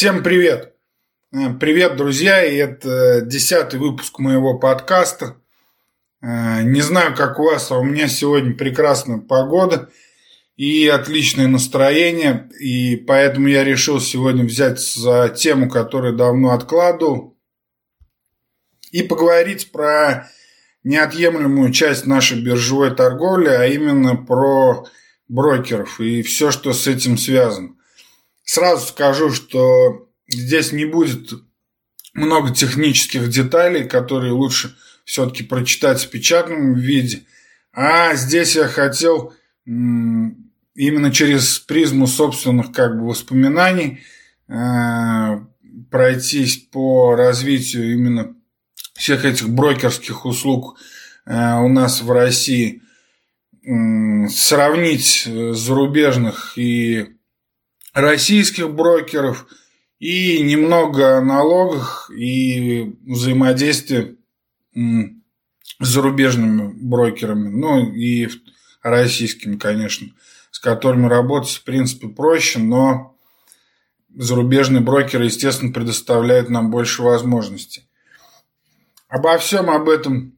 Всем привет! Э, привет, друзья! И это десятый выпуск моего подкаста. Э, не знаю, как у вас, а у меня сегодня прекрасная погода и отличное настроение. И поэтому я решил сегодня взять за тему, которую давно откладывал, и поговорить про неотъемлемую часть нашей биржевой торговли, а именно про брокеров и все, что с этим связано. Сразу скажу, что здесь не будет много технических деталей, которые лучше все-таки прочитать в печатном виде. А здесь я хотел именно через призму собственных как бы воспоминаний э, пройтись по развитию именно всех этих брокерских услуг э, у нас в России, сравнить зарубежных и российских брокеров и немного о налогах и взаимодействии с зарубежными брокерами, ну и российскими, конечно, с которыми работать, в принципе, проще, но зарубежные брокеры, естественно, предоставляют нам больше возможностей. Обо всем об этом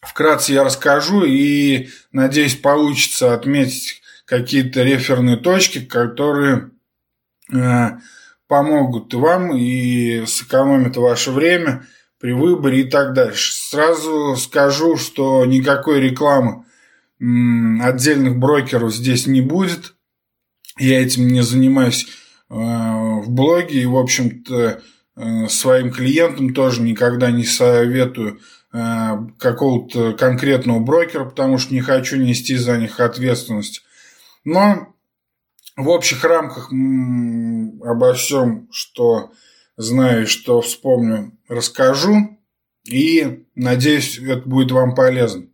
вкратце я расскажу и, надеюсь, получится отметить какие-то реферные точки, которые помогут вам и сэкономят ваше время при выборе и так дальше. Сразу скажу, что никакой рекламы отдельных брокеров здесь не будет. Я этим не занимаюсь э, в блоге и, в общем-то, э, своим клиентам тоже никогда не советую какого-то конкретного брокера, потому что не хочу нести за них ответственность. Но в общих рамках обо всем, что знаю, что вспомню, расскажу. И надеюсь, это будет вам полезно.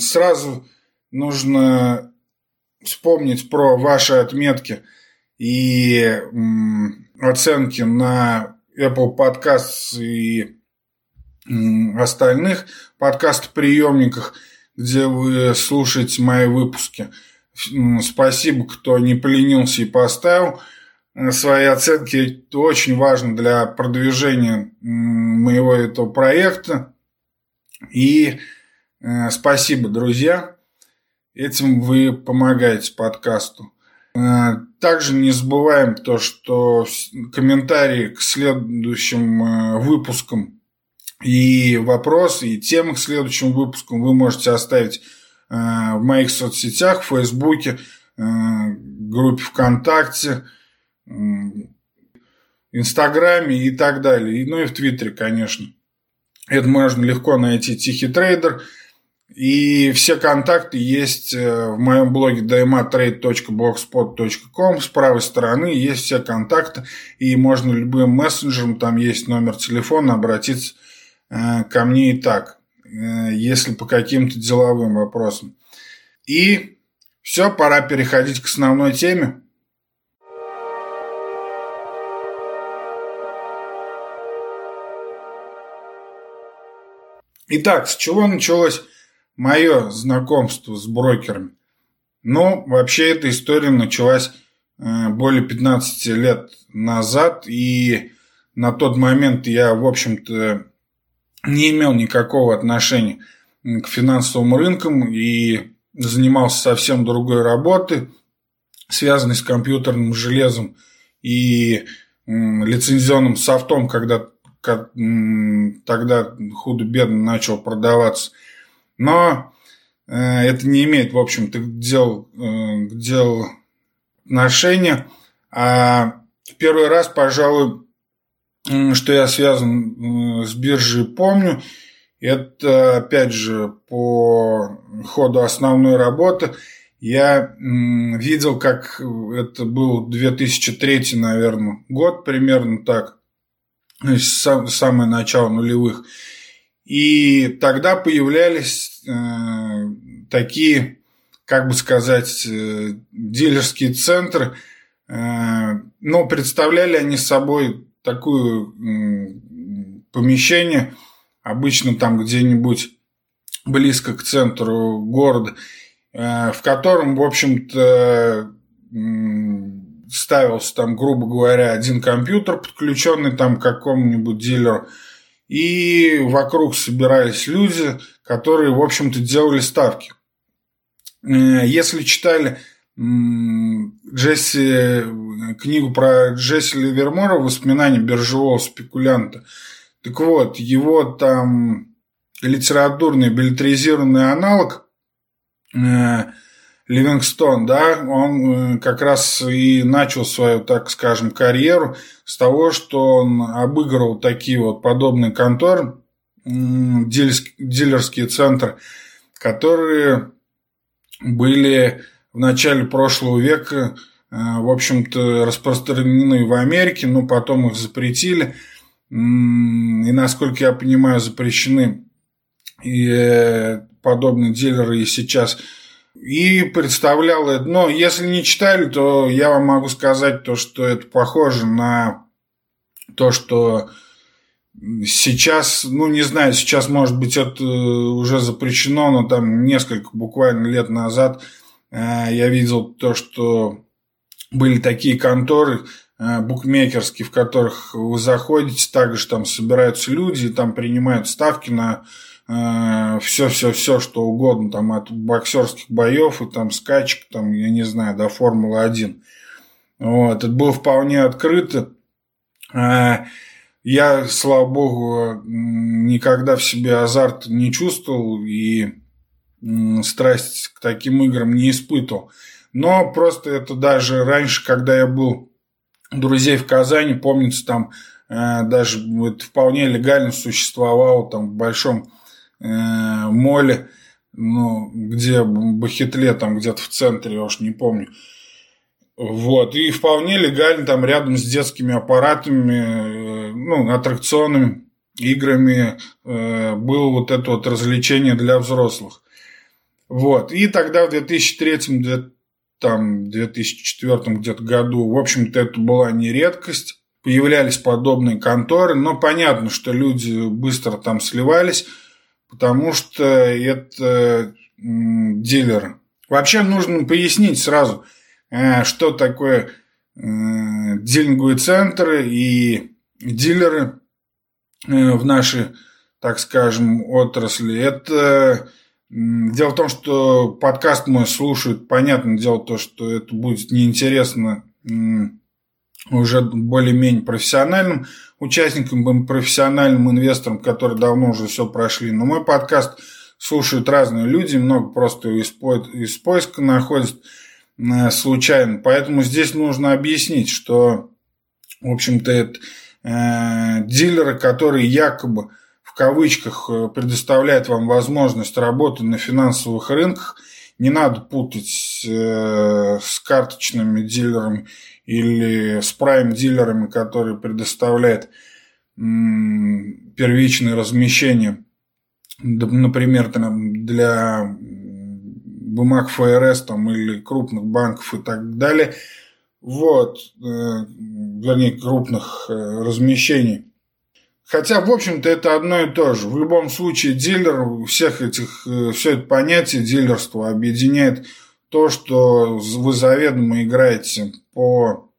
Сразу нужно вспомнить про ваши отметки и оценки на Apple Podcasts и остальных подкаст-приемниках, где вы слушаете мои выпуски – Спасибо, кто не поленился и поставил э, свои оценки. Это очень важно для продвижения моего этого проекта. И э, спасибо, друзья. Этим вы помогаете подкасту. Э, также не забываем то, что комментарии к следующим выпускам и вопросы, и темы к следующим выпускам вы можете оставить в моих соцсетях, в Фейсбуке, э, группе ВКонтакте, Инстаграме и так далее. Ну и в Твиттере, конечно. Это можно легко найти Тихий трейдер. И все контакты есть э, в моем блоге dmatrade.blogspot.com. С правой стороны есть все контакты. И можно любым мессенджером, там есть номер телефона, обратиться ко мне и так. Э, если по каким-то деловым вопросам. И все, пора переходить к основной теме. Итак, с чего началось мое знакомство с брокерами? Ну, вообще эта история началась э, более 15 лет назад, и на тот момент я, в общем-то, не имел никакого отношения к финансовым рынкам и занимался совсем другой работой, связанной с компьютерным железом и лицензионным софтом, когда тогда худо-бедно начал продаваться. Но э, это не имеет, в общем-то, к делу, э, к делу отношения. А первый раз, пожалуй, что я связан с биржей, помню. Это, опять же, по ходу основной работы. Я видел, как это был 2003, наверное, год, примерно так. То есть самое начало нулевых. И тогда появлялись э, такие, как бы сказать, э, дилерские центры. Э, но представляли они собой такое помещение, обычно там где-нибудь близко к центру города, э, в котором, в общем-то, ставился там, грубо говоря, один компьютер, подключенный там к какому-нибудь дилеру, и вокруг собирались люди, которые, в общем-то, делали ставки. Э, если читали Джесси, книгу про Джесси Ливермора «Воспоминания биржевого спекулянта», так вот, его там литературный билетризированный аналог э, Ливингстон, да, он э, как раз и начал свою, так скажем, карьеру с того, что он обыгрывал такие вот подобные конторы, дилерские центры, которые были в начале прошлого века, э, в общем-то, распространены в Америке, но потом их запретили. И, насколько я понимаю, запрещены и э, подобные дилеры и сейчас – и представлял это. Но если не читали, то я вам могу сказать то, что это похоже на то, что сейчас, ну не знаю, сейчас может быть это уже запрещено, но там несколько буквально лет назад э, я видел то, что были такие конторы э, букмекерские, в которых вы заходите, также там собираются люди, там принимают ставки на все-все-все, что угодно, там от боксерских боев и там скачек, там, я не знаю, до Формулы-1. Вот, это было вполне открыто. Я, слава богу, никогда в себе азарт не чувствовал и страсть к таким играм не испытывал. Но просто это даже раньше, когда я был друзей в Казани, помнится, там э, даже это вполне легально существовало там в большом э, моле, ну, где Бахетле, там где-то в центре, я уж не помню. Вот, и вполне легально там рядом с детскими аппаратами, э, ну, аттракционами, играми э, было вот это вот развлечение для взрослых. Вот, и тогда в 2003 там, 2004 где-то году, в общем-то, это была не редкость. Появлялись подобные конторы, но понятно, что люди быстро там сливались – потому что это дилеры. Вообще нужно пояснить сразу, э, что такое э, дилинговые центры и дилеры э, в нашей, так скажем, отрасли. Это дело в том, что подкаст мой слушают, понятное дело, то, что это будет неинтересно уже более-менее профессиональным участникам, профессиональным инвесторам, которые давно уже все прошли. Но мой подкаст слушают разные люди, много просто из, поиска находят случайно. Поэтому здесь нужно объяснить, что, в общем-то, это э, дилеры, которые якобы кавычках э, предоставляют вам возможность работы на финансовых рынках, не надо путать э, с карточными дилерами или с прайм-дилерами, которые предоставляют первичное размещение, например, там, для бумаг ФРС там, или крупных банков и так далее. Вот, э, вернее, крупных э, размещений. Хотя, в общем-то, это одно и то же. В любом случае, дилер, всех этих, э, все это понятие дилерства объединяет то, что вы заведомо играете по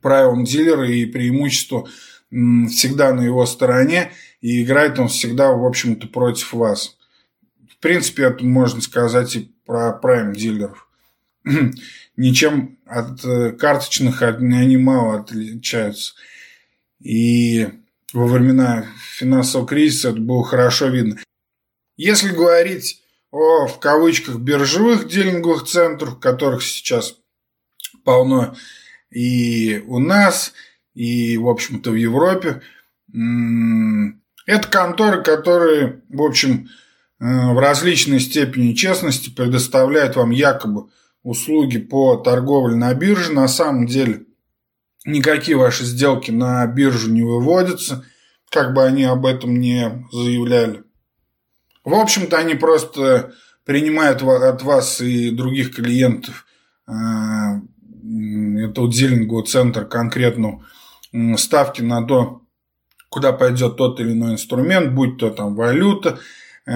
правилам дилера и преимуществу всегда на его стороне, и играет он всегда, в общем-то, против вас. В принципе, это можно сказать и про прайм-дилеров. Ничем от э, карточных они мало отличаются. И во времена финансового кризиса это было хорошо видно. Если говорить о, в кавычках, биржевых дилинговых центрах, которых сейчас полно и у нас, и, в общем-то, в Европе. Это конторы, которые, в общем, э, в различной степени честности предоставляют вам якобы услуги по торговле на бирже. На самом деле никакие ваши сделки на биржу не выводятся, как бы они об этом не заявляли. В общем-то, они просто принимают от вас и других клиентов э, это дилинговый центр конкретно ставки на то, куда пойдет тот или иной инструмент, будь то там валюта, э,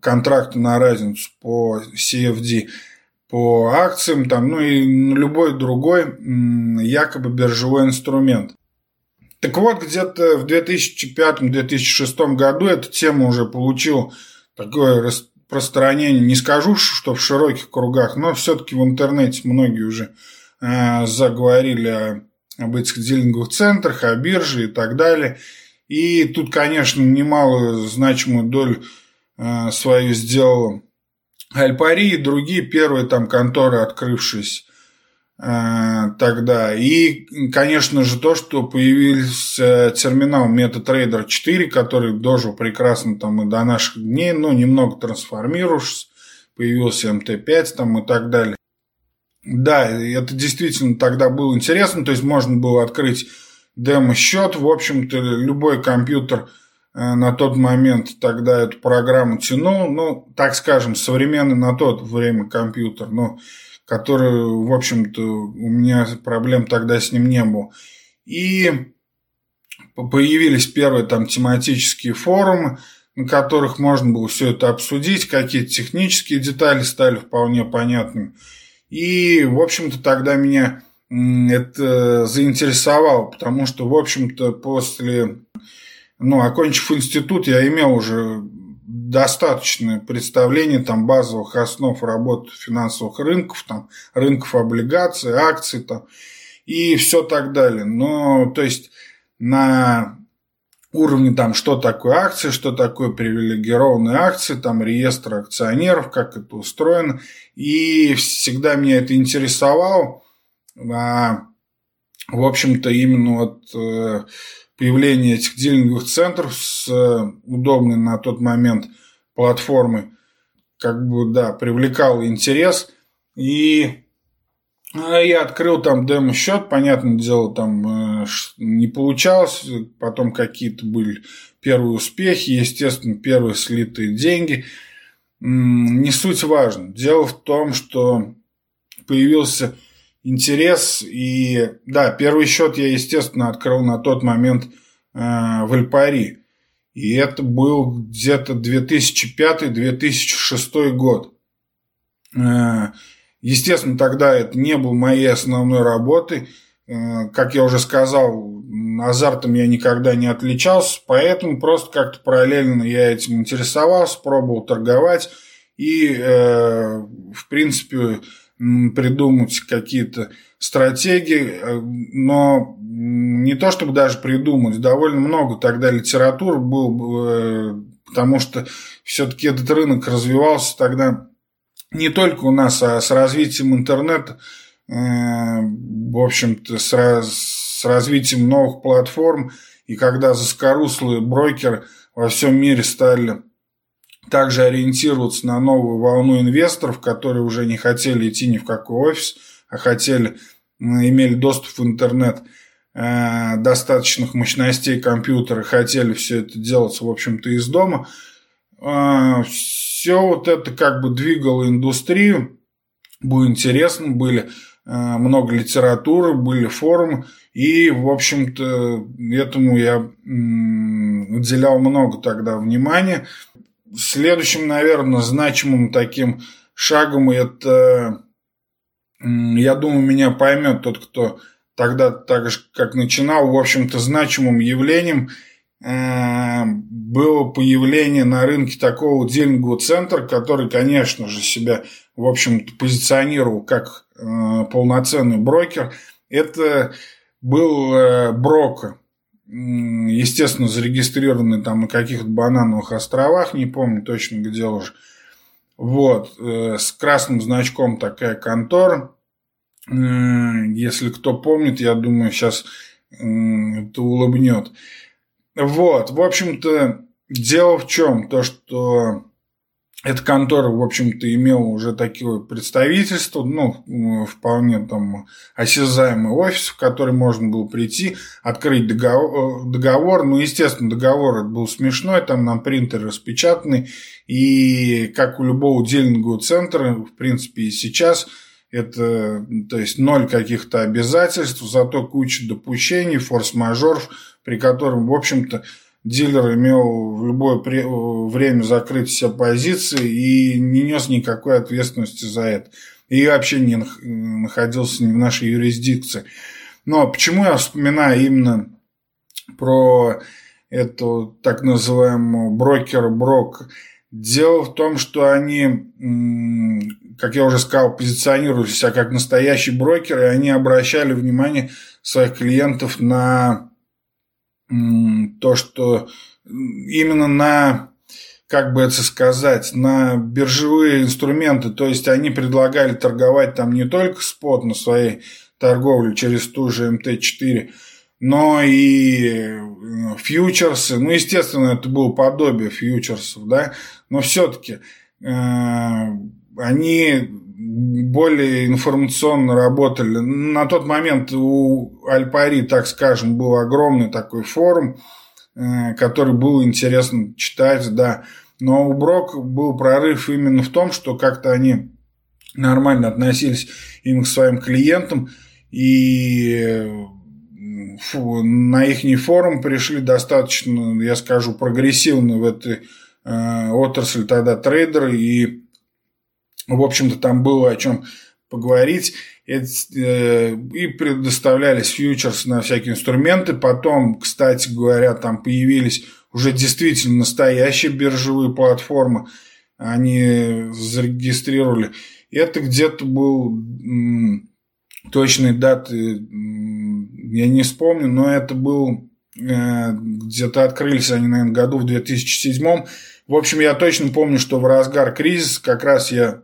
контракты на разницу по CFD. По акциям, там, ну и любой другой якобы биржевой инструмент. Так вот, где-то в 2005-2006 году эта тема уже получила такое распространение. Не скажу, что в широких кругах, но все-таки в интернете многие уже э, заговорили о, об этих дилинговых центрах, о бирже и так далее. И тут, конечно, немалую значимую долю э, свою сделала Альпари и другие первые там конторы, открывшись э, тогда. И, конечно же, то, что появился терминал MetaTrader 4, который дожил прекрасно там и до наших дней, ну, немного трансформировавшись, появился МТ-5 там и так далее. Да, это действительно тогда было интересно, то есть можно было открыть демо-счет, в общем-то, любой компьютер – на тот момент тогда эту программу тянул, ну, так скажем, современный на тот время компьютер, но который, в общем-то, у меня проблем тогда с ним не было. И появились первые там тематические форумы, на которых можно было все это обсудить, какие-то технические детали стали вполне понятными. И, в общем-то, тогда меня это заинтересовало, потому что, в общем-то, после ну, окончив институт, я имел уже достаточное представление там базовых основ работы финансовых рынков, там рынков облигаций, акций там и все так далее. Но, то есть, на уровне там, что такое акции, что такое привилегированные акции, там реестр акционеров, как это устроено. И всегда меня это интересовало. А, в общем-то, именно вот э, появление этих дилинговых центров с э, удобной на тот момент платформой, как бы, да, привлекал интерес. И а, я открыл там демо-счет, понятное дело, там э, не получалось, потом какие-то были первые успехи, естественно, первые слитые деньги. Не суть важно. Дело в том, что появился интерес. И да, первый счет я, естественно, открыл на тот момент э, в Альпари. И это был где-то 2005-2006 год. Э, естественно, тогда это не был моей основной работой. Э, как я уже сказал, азартом я никогда не отличался, поэтому просто как-то параллельно я этим интересовался, пробовал торговать. И, э, в принципе, придумать какие-то стратегии, э, но не то чтобы даже придумать, довольно много тогда литературы было, э, потому что все-таки этот рынок развивался тогда не только у нас, а с развитием интернета, э, в общем-то, с, с развитием новых платформ, и когда заскоруслые брокеры во всем мире стали также ориентироваться на новую волну инвесторов, которые уже не хотели идти ни в какой офис, а хотели, имели доступ в интернет э, достаточных мощностей компьютера, хотели все это делать, в общем-то, из дома. Э, все вот это как бы двигало индустрию, было интересно, были э, много литературы, были форумы, и, в общем-то, этому я уделял много тогда внимания. Следующим, наверное, значимым таким шагом это, я думаю, меня поймет тот, кто тогда так же, как начинал, в общем-то, значимым явлением э, было появление на рынке такого дилингового центра, который, конечно же, себя, в общем-то, позиционировал как э, полноценный брокер. Это был э, брокер естественно, зарегистрированы там на каких-то банановых островах, не помню точно где уже. Вот, э, с красным значком такая контора. Если кто помнит, я думаю, сейчас это улыбнет. Вот, в общем-то, дело в чем? То, что эта контора, в общем-то, имела уже такое представительство, ну, вполне там осязаемый офис, в который можно было прийти, открыть договор, договор. Ну, естественно, договор был смешной, там на принтере распечатанный, и как у любого дилингового центра, в принципе, и сейчас – это, то есть, ноль каких-то обязательств, зато куча допущений, форс-мажоров, при котором, в общем-то, дилер имел в любое время закрыть все позиции и не нес никакой ответственности за это. и вообще не находился не в нашей юрисдикции. Но почему я вспоминаю именно про эту так называемую брокер-брок? Дело в том, что они, как я уже сказал, позиционировали себя как настоящие брокеры, и они обращали внимание своих клиентов на то, что именно на как бы это сказать, на биржевые инструменты. То есть они предлагали торговать там не только спот на своей торговле через ту же МТ-4, но и э, фьючерсы. Ну, естественно, это было подобие фьючерсов, да, но все-таки э, они более информационно работали. На тот момент у Альпари, так скажем, был огромный такой форум, э, который было интересно читать, да. Но у Брок был прорыв именно в том, что как-то они нормально относились именно к своим клиентам, и фу, на их форум пришли достаточно, я скажу, прогрессивно в этой э, отрасли тогда трейдеры, и, в общем-то, там было о чем поговорить. Э, и предоставлялись фьючерсы на всякие инструменты. Потом, кстати говоря, там появились уже действительно настоящие биржевые платформы. Они зарегистрировали. Это где-то был точной даты я не вспомню, но это был э, где-то открылись они, наверное, году в 2007. В общем, я точно помню, что в разгар кризиса как раз я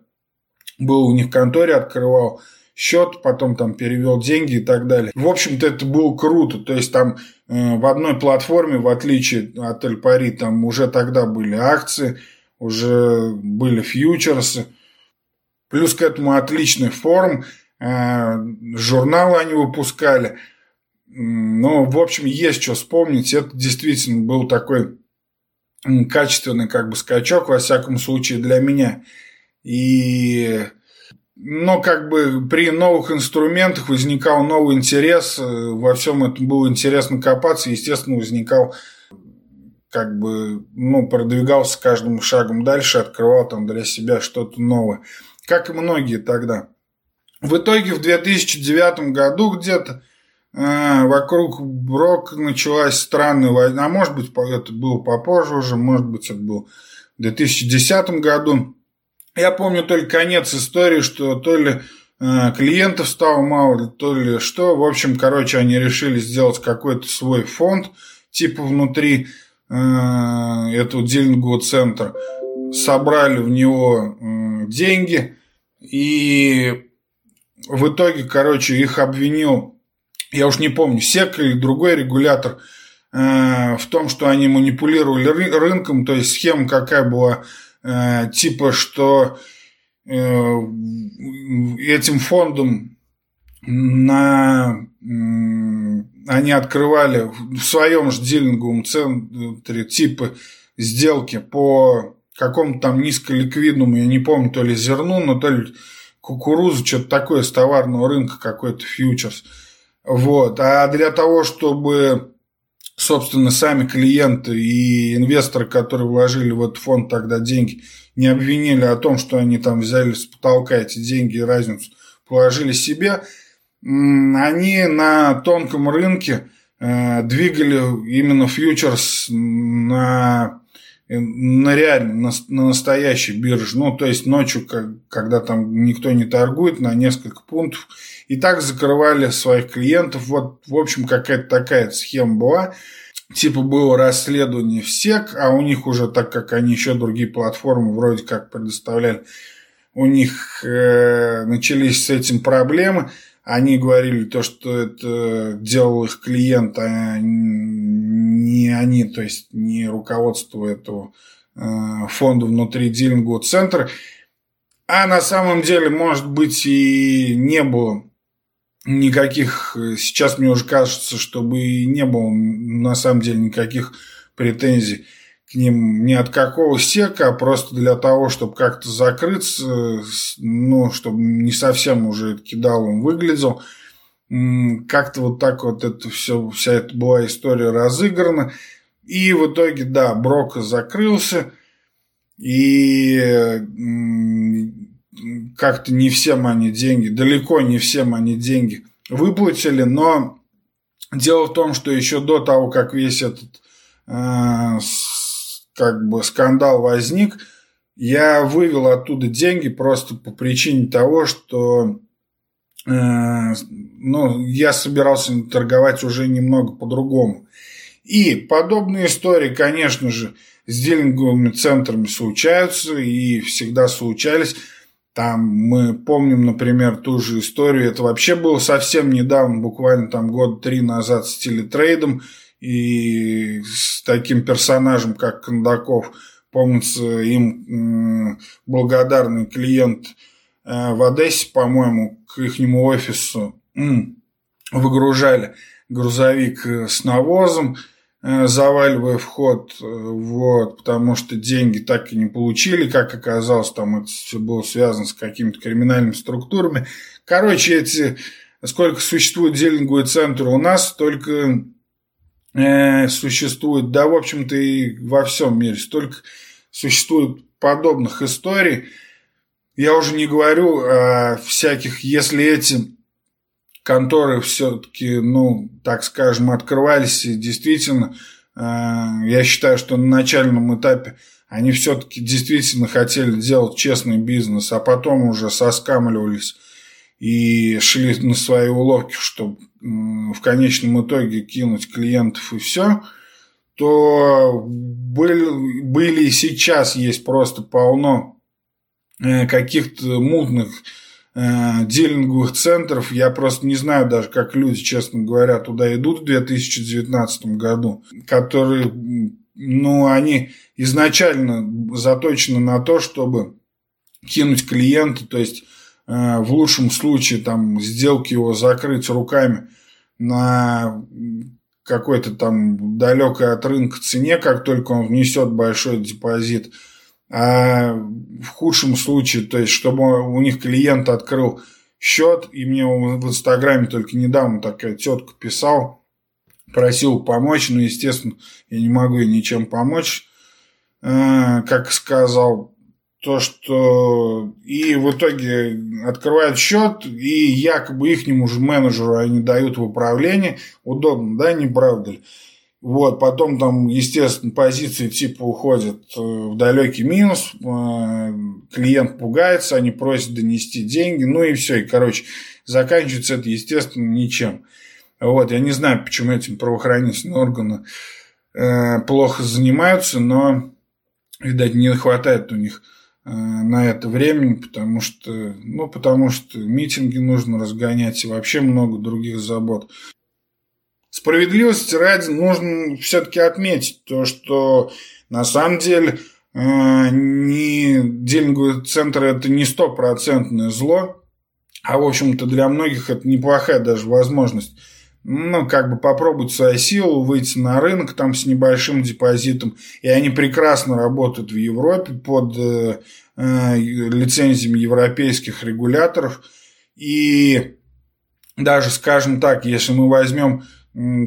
был у них в конторе, открывал счет, потом там перевел деньги и так далее. В общем-то, это было круто. То есть там э, в одной платформе, в отличие от Эльпари, там уже тогда были акции, уже были фьючерсы. Плюс к этому отличный форум, э, журналы они выпускали – ну, в общем, есть что вспомнить. Это действительно был такой качественный как бы скачок, во всяком случае, для меня. И но как бы при новых инструментах возникал новый интерес, во всем этом было интересно копаться, естественно, возникал как бы, ну, продвигался каждым шагом дальше, открывал там для себя что-то новое, как и многие тогда. В итоге в 2009 году где-то а, вокруг Брок началась странная война. А может быть, это было попозже уже, может быть, это было в 2010 году. Я помню только конец истории, что то ли а, клиентов стало мало, то ли что. В общем, короче, они решили сделать какой-то свой фонд, типа внутри э, этого дилингового центра. Собрали в него э, деньги. И в итоге, короче, их обвинил я уж не помню, СЕК или другой регулятор, э, в том, что они манипулировали рынком, то есть схема какая была, э, типа, что э, этим фондом на они открывали в своем же дилинговом центре типа сделки по какому-то там низколиквидному, я не помню, то ли зерну, но то ли кукурузу, что-то такое с товарного рынка, какой-то фьючерс. Вот. А для того, чтобы, собственно, сами клиенты и инвесторы, которые вложили в этот фонд тогда деньги, не обвинили о том, что они там взяли с потолка эти деньги и разницу положили себе, они на тонком рынке э, двигали именно фьючерс на на реально, на, на настоящей бирже. Ну, то есть ночью, как, когда там никто не торгует, на несколько пунктов. И так закрывали своих клиентов. Вот, в общем, какая-то такая схема была. Типа было расследование в СЕК, а у них уже, так как они еще другие платформы вроде как предоставляли, у них э, начались с этим проблемы. Они говорили то, что это делал их клиент, а не они, то есть не руководство этого э, фонда внутри дилингового центра. А на самом деле, может быть, и не было никаких, сейчас мне уже кажется, чтобы и не было на самом деле никаких претензий ним ни от какого сека, а просто для того, чтобы как-то закрыться, ну, чтобы не совсем уже кидалом выглядел. Как-то вот так вот это все, вся эта была история разыграна. И в итоге, да, Брока закрылся. И как-то не всем они деньги, далеко не всем они деньги выплатили, но дело в том, что еще до того, как весь этот э, как бы скандал возник, я вывел оттуда деньги просто по причине того, что э, ну, я собирался торговать уже немного по-другому. И подобные истории, конечно же, с дилинговыми центрами случаются и всегда случались. Там мы помним, например, ту же историю. Это вообще было совсем недавно, буквально там год три назад с телетрейдом и с таким персонажем, как Кондаков. Помнится, им благодарный клиент э, в Одессе, по-моему, к их офису выгружали грузовик э, с навозом – Э, заваливая вход, вот, потому что деньги так и не получили, как оказалось, там это все было связано с какими-то криминальными структурами. Короче, эти, сколько существует дилинговый центр у нас, столько э, существует, да, в общем-то, и во всем мире, столько существует подобных историй. Я уже не говорю о всяких, если эти конторы все-таки, ну, так скажем, открывались. И действительно, э, я считаю, что на начальном этапе они все-таки действительно хотели делать честный бизнес, а потом уже соскамливались и шли на свои уловки, чтобы в конечном итоге кинуть клиентов и все, то были, были и сейчас есть просто полно э, каких-то мутных э, дилинговых центров. Я просто не знаю даже, как люди, честно говоря, туда идут в 2019 году, которые, ну, они изначально заточены на то, чтобы кинуть клиента, то есть в лучшем случае там сделки его закрыть руками на какой-то там далекой от рынка цене, как только он внесет большой депозит – а в худшем случае, то есть, чтобы у них клиент открыл счет, и мне в Инстаграме только недавно такая тетка писал, просил помочь, но, естественно, я не могу ей ничем помочь, а, как сказал, то, что и в итоге открывают счет, и якобы их же менеджеру они дают в управление. Удобно, да, не правда ли? Вот, потом там, естественно, позиции типа уходят э, в далекий минус, э, клиент пугается, они просят донести деньги, ну и все, и, короче, заканчивается это, естественно, ничем. Вот, я не знаю, почему этим правоохранительные органы э, плохо занимаются, но, видать, не хватает у них на это времени, потому что, ну, потому что митинги нужно разгонять и вообще много других забот. Справедливости ради нужно все-таки отметить то, что на самом деле э, не дилинговый центр это не стопроцентное зло, а в общем-то для многих это неплохая даже возможность ну, как бы попробовать свою силу, выйти на рынок там с небольшим депозитом. И они прекрасно работают в Европе под э, э, лицензиями европейских регуляторов. И даже, скажем так, если мы возьмем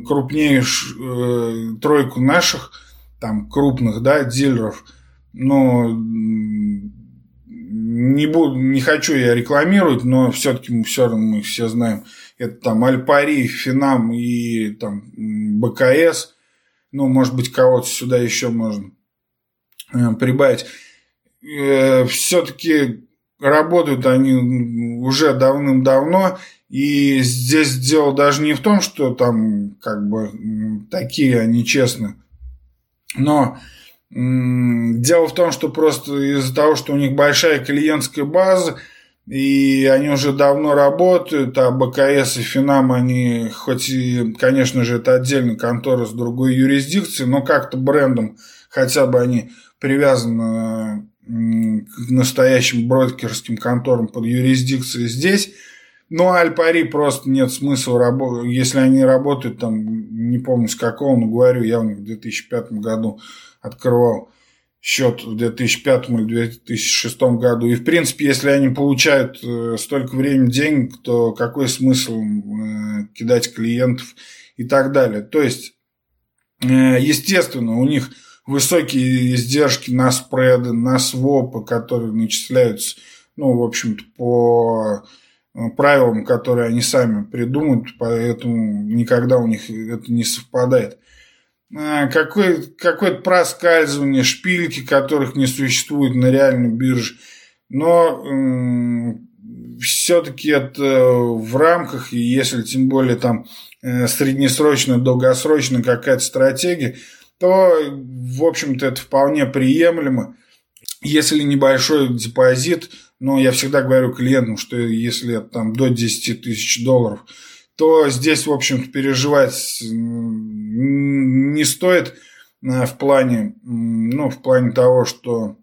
крупнейшую э, тройку наших там крупных, да, дилеров, но не буду, не хочу я рекламировать, но все-таки мы все равно мы все знаем. Это там Альпари, Финам и там БКС. Ну, может быть, кого-то сюда еще можно э, прибавить. Э, все-таки работают они уже давным-давно, и здесь дело даже не в том, что там как бы такие они честны, но дело в том, что просто из-за того, что у них большая клиентская база, и они уже давно работают, а БКС и Финам, они, хоть и, конечно же, это отдельная контора с другой юрисдикцией, но как-то брендом хотя бы они привязаны к настоящим брокерским конторам под юрисдикцией здесь – ну, Альпари просто нет смысла работать. Если они работают там, не помню с какого, но говорю, я у них в 2005 году открывал счет в 2005 или 2006 году. И, в принципе, если они получают э, столько времени денег, то какой смысл э, кидать клиентов и так далее. То есть, э, естественно, у них высокие издержки на спреды, на свопы, которые начисляются ну, в общем-то, по правилам, которые они сами придумают, поэтому никогда у них это не совпадает. А, какое, какое-то проскальзывание, шпильки, которых не существует на реальной бирже. Но все-таки это в рамках, и если тем более там э, среднесрочная, долгосрочная какая-то стратегия, то, в общем-то, это вполне приемлемо. Если небольшой депозит, но я всегда говорю клиентам, что если там до 10 тысяч долларов, то здесь, в общем-то, переживать не стоит э, в плане, ну, в плане того, что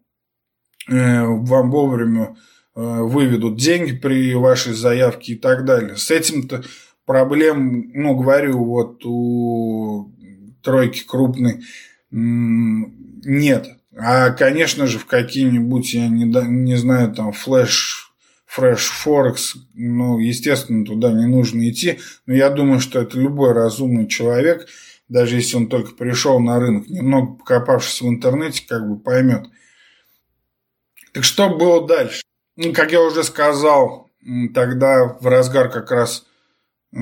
э, вам вовремя э, выведут деньги при вашей заявке и так далее. С этим-то проблем, ну, говорю, вот у тройки крупной нет. А, конечно же, в какие-нибудь, я не, не знаю, там, флеш, фреш, форекс, ну, естественно, туда не нужно идти. Но я думаю, что это любой разумный человек, даже если он только пришел на рынок, немного покопавшись в интернете, как бы поймет. Так что было дальше? Ну, как я уже сказал, тогда в разгар как раз э,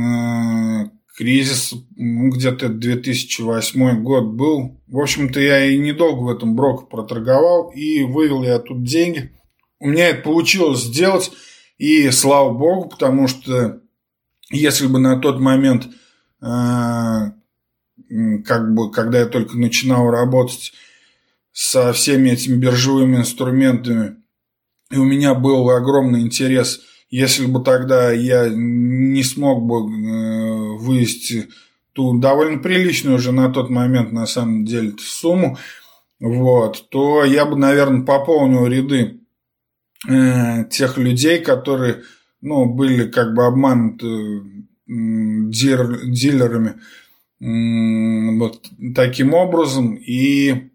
кризис, ну, где-то 2008 год был. В общем-то, я и недолго в этом брок проторговал, и вывел я тут деньги. У меня это получилось сделать, и слава богу, потому что если бы на тот момент, э, как бы, когда я только начинал работать со всеми этими биржевыми инструментами, и у меня был огромный интерес – если бы тогда я не смог бы э, вывести ту довольно приличную уже на тот момент, на самом деле, сумму, вот, то я бы, наверное, пополнил ряды э, тех людей, которые, ну, были как бы обмануты дилер, дилерами вот таким образом, и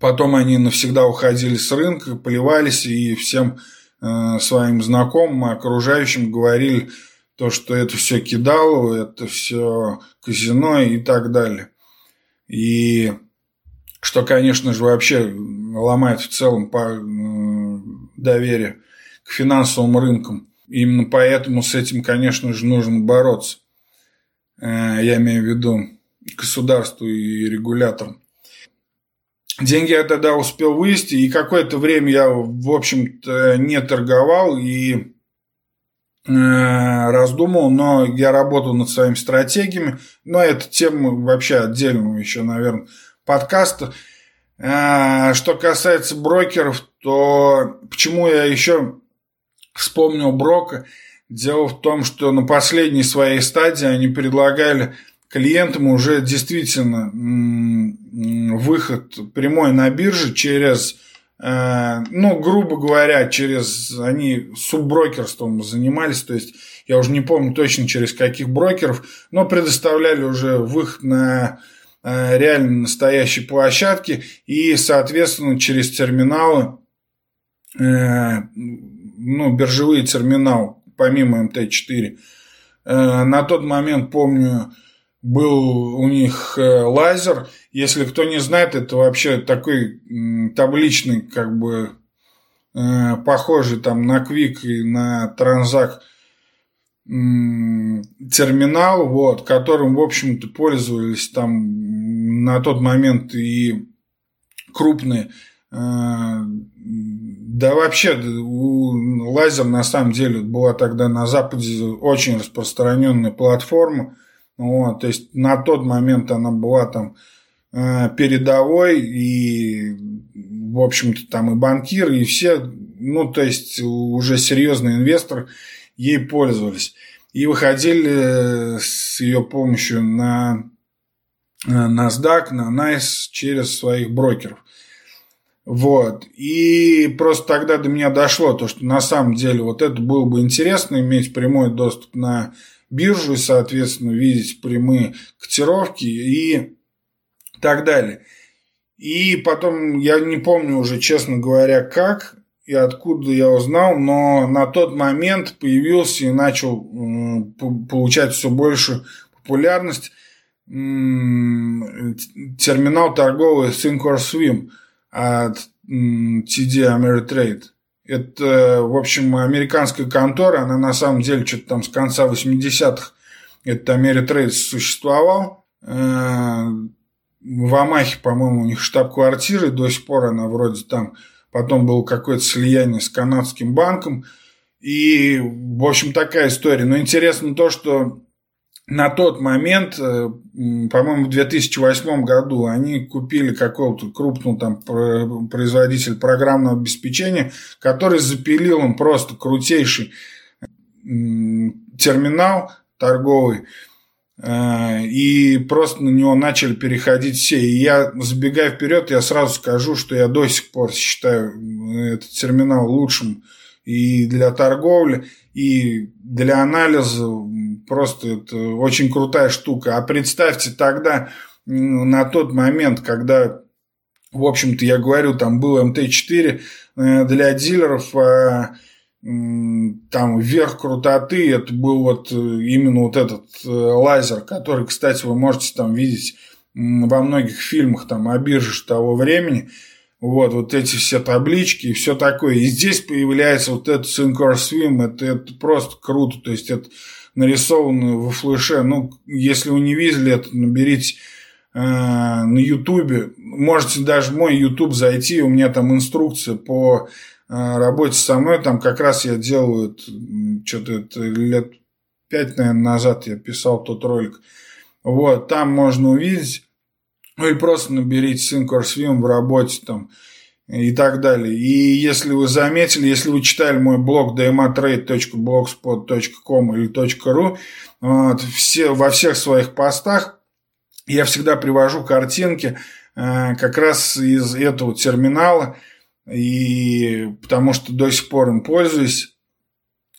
потом они навсегда уходили с рынка, поливались, и всем Э, своим знакомым, окружающим говорили то, что это все кидало, это все казино и так далее. И что, конечно же, вообще ломает в целом по, доверие к финансовым рынкам. Именно поэтому с этим, конечно же, нужно бороться. Э, я имею в виду государству и регуляторам. Деньги я тогда успел вывести, и какое-то время я, в общем-то, не торговал и э, раздумывал, но я работал над своими стратегиями. Но это тема вообще отдельного еще, наверное, подкаста. Э, что касается брокеров, то почему я еще вспомнил Брока? Дело в том, что на последней своей стадии они предлагали клиентам уже действительно выход прямой на бирже через, э, ну, грубо говоря, через они субброкерством занимались, то есть я уже не помню точно через каких брокеров, но предоставляли уже выход на э, реально настоящей площадке и, соответственно, через терминалы, ну, биржевые терминалы, помимо МТ-4. На тот момент, помню, был у них э, лазер. Если кто не знает, это вообще такой табличный, как бы э, похожий там на Quick и на Транзак терминал, вот, которым, в общем-то, пользовались там на тот момент и крупные. Э, да вообще, у лазер на самом деле была тогда на Западе очень распространенная платформа вот, то есть на тот момент она была там э, передовой и, в общем-то, там и банкиры, и все, ну, то есть уже серьезные инвесторы ей пользовались. И выходили с ее помощью на NASDAQ, на NICE через своих брокеров. Вот. И просто тогда до меня дошло то, что на самом деле вот это было бы интересно иметь прямой доступ на биржу и, соответственно, видеть прямые котировки и так далее. И потом, я не помню уже, честно говоря, как и откуда я узнал, но на тот момент появился и начал получать все больше популярность терминал торговый Think or Swim от TD Ameritrade. Это, в общем, американская контора, она на самом деле что-то там с конца 80-х, это Америтрейд существовал. Э, в Амахе, по-моему, у них штаб-квартира, и до сих пор она вроде там, потом было какое-то слияние с канадским банком. И, в общем, такая история. Но интересно то, что на тот момент, э, по-моему, в 2008 году они купили какого-то крупного там производителя программного обеспечения, который запилил им просто крутейший терминал торговый, э, и просто на него начали переходить все. И я, забегая вперед, я сразу скажу, что я до сих пор считаю э, этот терминал лучшим и для торговли, и для анализа просто это очень крутая штука. А представьте тогда, на тот момент, когда, в общем-то, я говорю, там был МТ-4 э, для дилеров, а там верх крутоты, это был вот э, именно вот этот э, лазер, который, кстати, вы можете там видеть во многих фильмах там о бирже того времени. Вот, вот эти все таблички и все такое. И здесь появляется вот этот Syncor Swim, это, это просто круто. То есть, это нарисованы во флеше. Ну, если вы не видели это, наберите э, на Ютубе. Можете даже в мой Ютуб зайти, у меня там инструкция по э, работе со мной. Там как раз я делаю что-то это лет пять, наверное, назад я писал тот ролик. Вот, там можно увидеть. Ну или просто наберите Syncor Swim в работе там и так далее. И если вы заметили, если вы читали мой блог dmatrade.blogspot.com или .ru, вот, все, во всех своих постах я всегда привожу картинки э, как раз из этого терминала, и потому что до сих пор им пользуюсь.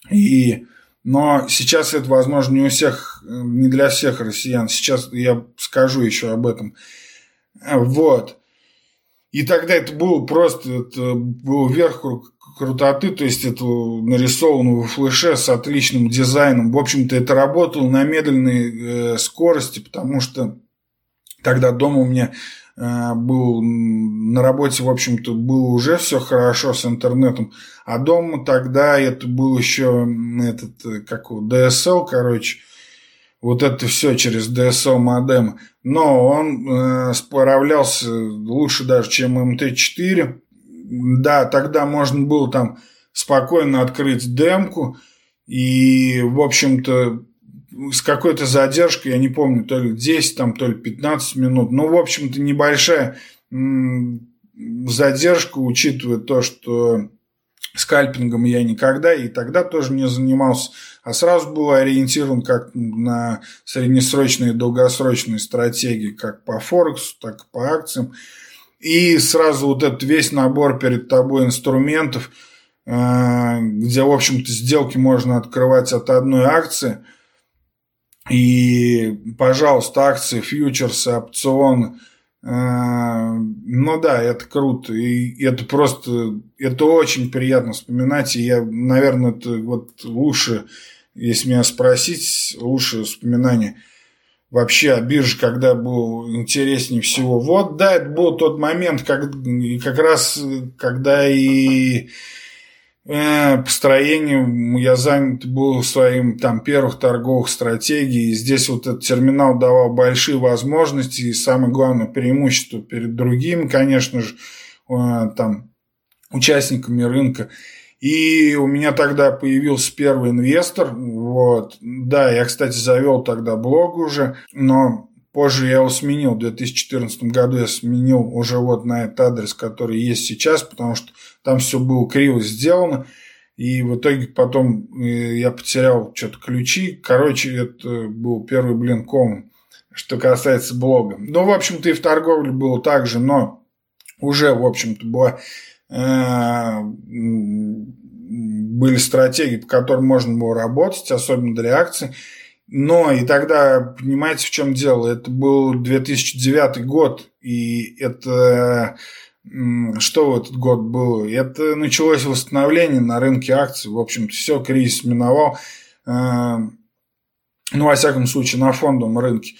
И, но сейчас это, возможно, не у всех, не для всех россиян. Сейчас я скажу еще об этом. Вот. И тогда это было просто, это был верх крутоты, то есть это нарисовано в флеше с отличным дизайном. В общем-то, это работало на медленной э, скорости, потому что тогда дома у меня э, был на работе, в общем-то, было уже все хорошо с интернетом, а дома тогда это был еще этот, э, как его, DSL, короче, вот это все через DSL модем. Но он э, справлялся лучше даже, чем МТ-4. Да, тогда можно было там спокойно открыть демку. И, в общем-то, с какой-то задержкой, я не помню, то ли 10, там, то ли 15 минут. Ну, в общем-то, небольшая задержка, учитывая то, что скальпингом я никогда и тогда тоже не занимался, а сразу был ориентирован как на среднесрочные и долгосрочные стратегии, как по Форексу, так и по акциям. И сразу вот этот весь набор перед тобой инструментов, э, где, в общем-то, сделки можно открывать от одной акции. И, пожалуйста, акции, фьючерсы, опционы – ну да, это круто. И это просто, это очень приятно вспоминать. И я, наверное, это вот лучше, если меня спросить, лучше вспоминание вообще о бирже, когда был интереснее всего. Вот, да, это был тот момент, как, как раз, когда и Э, построением я занят был своим там первых торговых стратегий. И здесь вот этот терминал давал большие возможности и самое главное преимущество перед другими, конечно же, э, там участниками рынка. И у меня тогда появился первый инвестор. Вот. Да, я, кстати, завел тогда блог уже, но позже я его сменил. В 2014 году я сменил уже вот на этот адрес, который есть сейчас, потому что там все было криво сделано. И в итоге потом э, я потерял что-то ключи. Короче, это был первый блин ком, что касается блога. Ну, в общем-то, и в торговле было так же, но уже, в общем-то, была, э, были стратегии, по которым можно было работать, особенно для акций. Но и тогда, понимаете, в чем дело? Это был 2009 год, и это что в этот год было? Это началось восстановление на рынке акций. В общем-то, все, кризис миновал. Э, ну, во всяком случае, на фондовом рынке.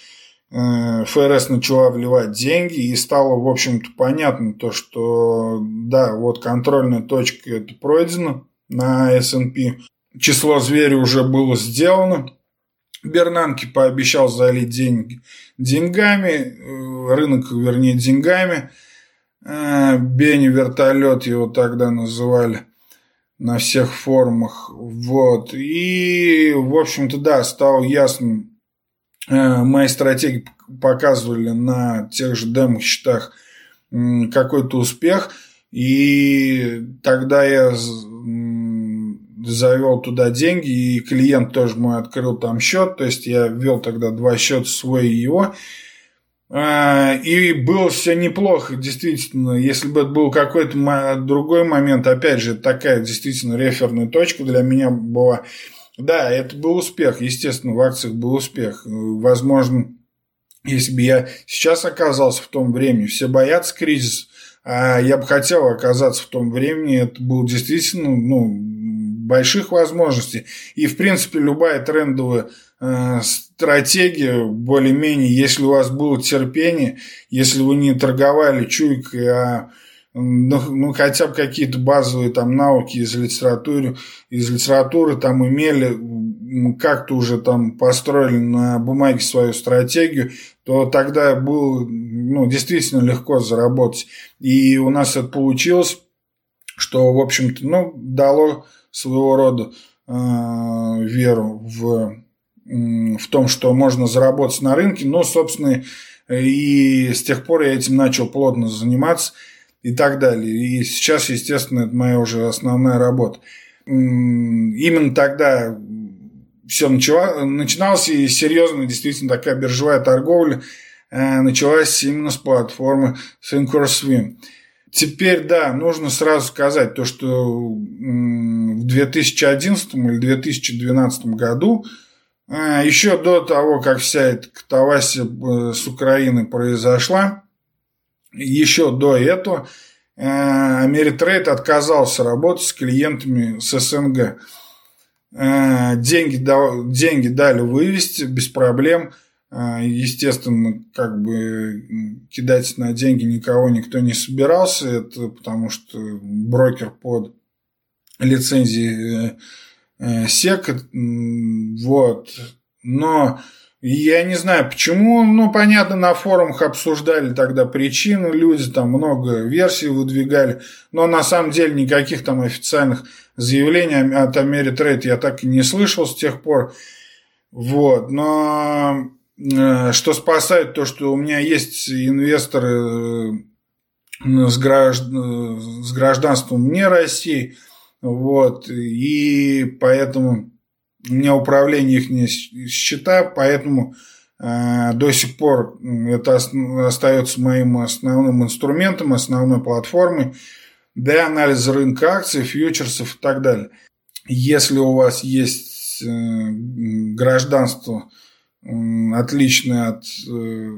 э, ФРС начала вливать деньги, и стало, в общем-то, понятно то, что, да, вот контрольная точка это пройдена на S&P, число зверя уже было сделано, Бернанке пообещал залить деньги деньгами, э, рынок, вернее, деньгами. Э, Бенни вертолет его тогда называли на всех форумах. Вот. И, в общем-то, да, стало ясным. Э, мои стратегии показывали на тех же демо-счетах какой-то успех. И тогда я завел туда деньги, и клиент тоже мой открыл там счет, то есть я ввел тогда два счета свой и его. А, и было все неплохо, действительно. Если бы это был какой-то другой момент, опять же, такая действительно реферная точка для меня была. Да, это был успех, естественно, в акциях был успех. Возможно, если бы я сейчас оказался в том времени, все боятся кризиса, а я бы хотел оказаться в том времени, это был действительно ну, больших возможностей. И, в принципе, любая трендовая э, стратегия, более-менее, если у вас было терпение, если вы не торговали чуйкой, а ну, ну, хотя бы какие-то базовые там науки из литературы, из литературы там имели, как-то уже там построили на бумаге свою стратегию, то тогда было ну, действительно легко заработать. И у нас это получилось, что, в общем-то, ну, дало своего рода э, веру в, в том, что можно заработать на рынке. Но, собственно, и с тех пор я этим начал плотно заниматься и так далее. И сейчас, естественно, это моя уже основная работа. Именно тогда все начало, начиналось, и серьезно, действительно, такая биржевая торговля э, началась именно с платформы Thinkorswim. Теперь, да, нужно сразу сказать то, что в 2011 или 2012 году, э, еще до того, как вся эта катавасия э, с Украины произошла, еще до этого э, Америтрейд отказался работать с клиентами с СНГ. Деньги, деньги дали вывести без проблем – а, естественно, как бы кидать на деньги никого никто не собирался, это потому что брокер под лицензией Э, вот. Но я не знаю почему, ну, понятно, на форумах обсуждали тогда причины, люди там много версий выдвигали, но на самом деле никаких там официальных заявлений от Америтрейд я так и не слышал с тех пор. Вот, но Э, что спасает то, что у меня есть инвесторы э, с, граждан, с гражданством не России, вот, и поэтому у меня управление их не счета, поэтому э, до сих пор это остается моим основным инструментом, основной платформой для анализа рынка акций, фьючерсов и так далее. Если у вас есть гражданство отличное от э,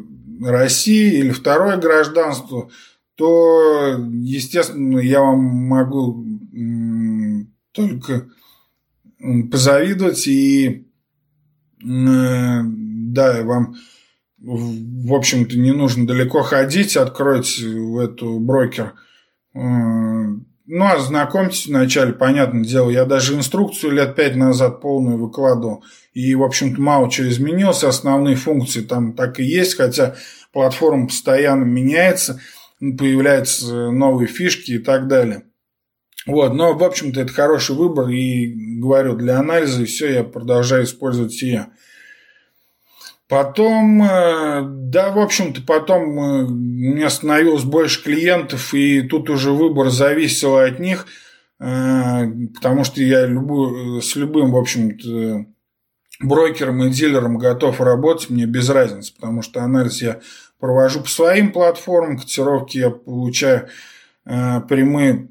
России или второе гражданство, то, естественно, я вам могу только позавидовать и да, вам в общем-то не нужно далеко ходить, откройте эту брокер ну, ознакомьтесь вначале, понятное дело. Я даже инструкцию лет пять назад полную выкладывал. И, в общем-то, мало чего изменилось. Основные функции там так и есть, хотя платформа постоянно меняется, появляются новые фишки и так далее. Вот, но, в общем-то, это хороший выбор. И, говорю, для анализа и все, я продолжаю использовать я. Потом, э, да, в общем-то, потом э, у меня становилось больше клиентов, и тут уже выбор зависел от них, э, потому что я любую, с любым, в общем-то, брокером и дилером готов работать, мне без разницы, потому что анализ я провожу по своим платформам, котировки я получаю прямые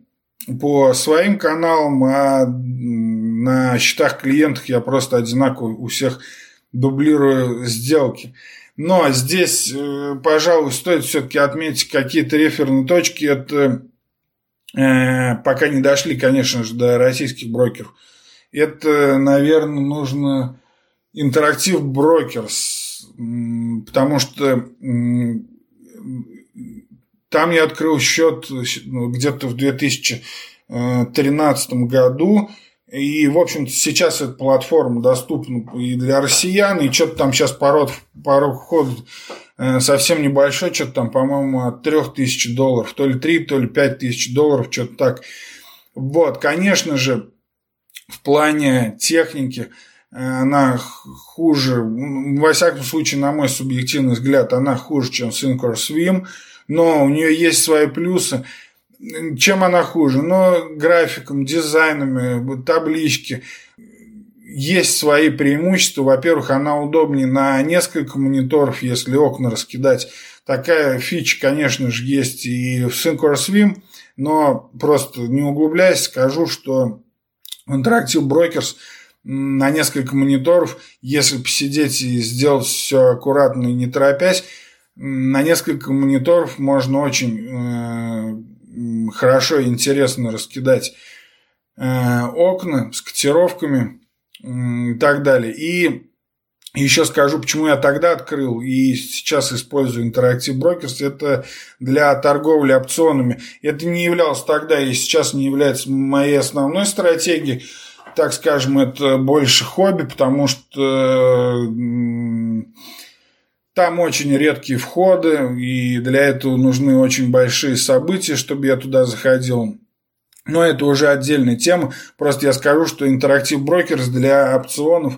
по своим каналам, а на счетах клиентов я просто одинаковый у всех дублирую сделки. Но здесь, э, пожалуй, стоит все-таки отметить какие-то реферные точки. Это э, пока не дошли, конечно же, до российских брокеров. Это, наверное, нужно интерактив брокерс. потому что там я открыл счет ну, где-то в 2013 году. И, в общем-то, сейчас эта платформа доступна и для россиян, и что-то там сейчас порог, порог входа э, совсем небольшой, что-то там, по-моему, от 3000 долларов, то ли 3, то ли 5 тысяч долларов, что-то так. Вот, конечно же, в плане техники э, она хуже, во всяком случае, на мой субъективный взгляд, она хуже, чем Swim, но у нее есть свои плюсы. Чем она хуже? Ну, графиком, дизайнами, таблички. Есть свои преимущества. Во-первых, она удобнее на несколько мониторов, если окна раскидать. Такая фича, конечно же, есть и в Sync но просто не углубляясь, скажу, что Interactive Brokers на несколько мониторов, если посидеть и сделать все аккуратно и не торопясь, на несколько мониторов можно очень э, хорошо и интересно раскидать э, окна с котировками э, и так далее. И еще скажу, почему я тогда открыл и сейчас использую Interactive Brokers. Это для торговли опционами. Это не являлось тогда и сейчас не является моей основной стратегией. Так скажем, это больше хобби, потому что там очень редкие входы, и для этого нужны очень большие события, чтобы я туда заходил. Но это уже отдельная тема. Просто я скажу, что Interactive Brokers для опционов,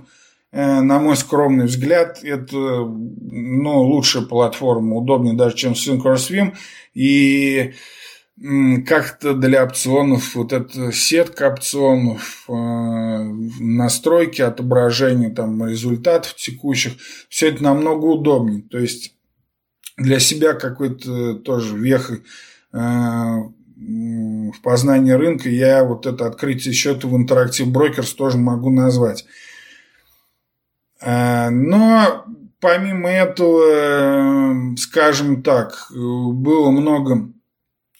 э, на мой скромный взгляд, это ну, лучшая платформа, удобнее даже, чем SyncroSwim. И как-то для опционов вот эта сетка опционов, э, настройки отображения там результатов текущих, все это намного удобнее. То есть для себя какой-то тоже вехой э, в познании рынка я вот это открытие счета в Interactive Brokers тоже могу назвать. Э, но помимо этого, скажем так, было много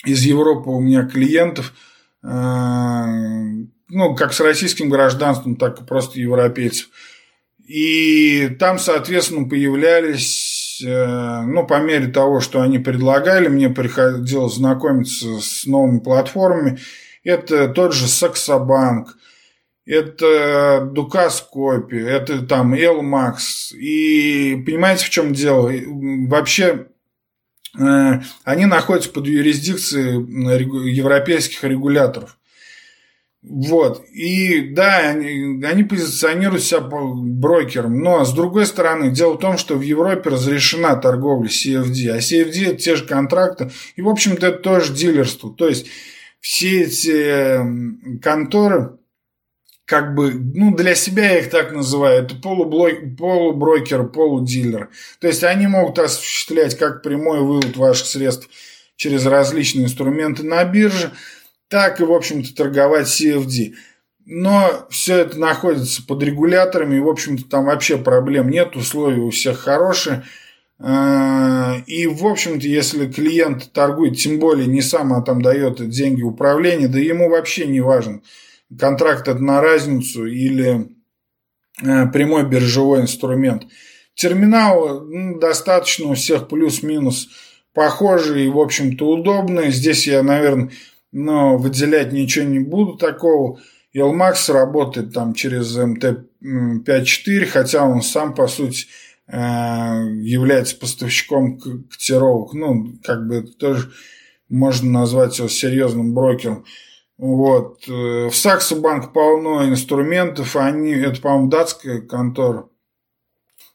из Европы у меня клиентов, э, ну, как с российским гражданством, так и просто европейцев. И там, соответственно, появлялись, э, ну, по мере того, что они предлагали, мне приходилось знакомиться с новыми платформами. Это тот же Саксобанк, это Дукаскопи, это там Элмакс. И понимаете, в чем дело? Вообще они находятся под юрисдикцией европейских регуляторов. Вот. И да, они, они позиционируют себя брокером. Но с другой стороны, дело в том, что в Европе разрешена торговля CFD. А CFD это те же контракты. И, в общем-то, это тоже дилерство. То есть все эти конторы, как бы, ну, для себя я их так называю, это полублой, полуброкер, полудилер. То есть они могут осуществлять как прямой вывод ваших средств через различные инструменты на бирже, так и, в общем-то, торговать CFD. Но все это находится под регуляторами, и, в общем-то, там вообще проблем нет, условия у всех хорошие. А, и, в общем-то, если клиент торгует, тем более не сам, а там дает деньги управления, да ему вообще не важно – контракт на разницу или э, прямой биржевой инструмент. Терминал ну, достаточно у всех плюс-минус похожий и, в общем-то, удобный. Здесь я, наверное, но выделять ничего не буду такого. Elmax работает там через MT5.4, хотя он сам, по сути, э, является поставщиком котировок. Ну, как бы тоже можно назвать его серьезным брокером. Вот. Э, в Саксо Банк полно инструментов. Они, это, по-моему, датская контора.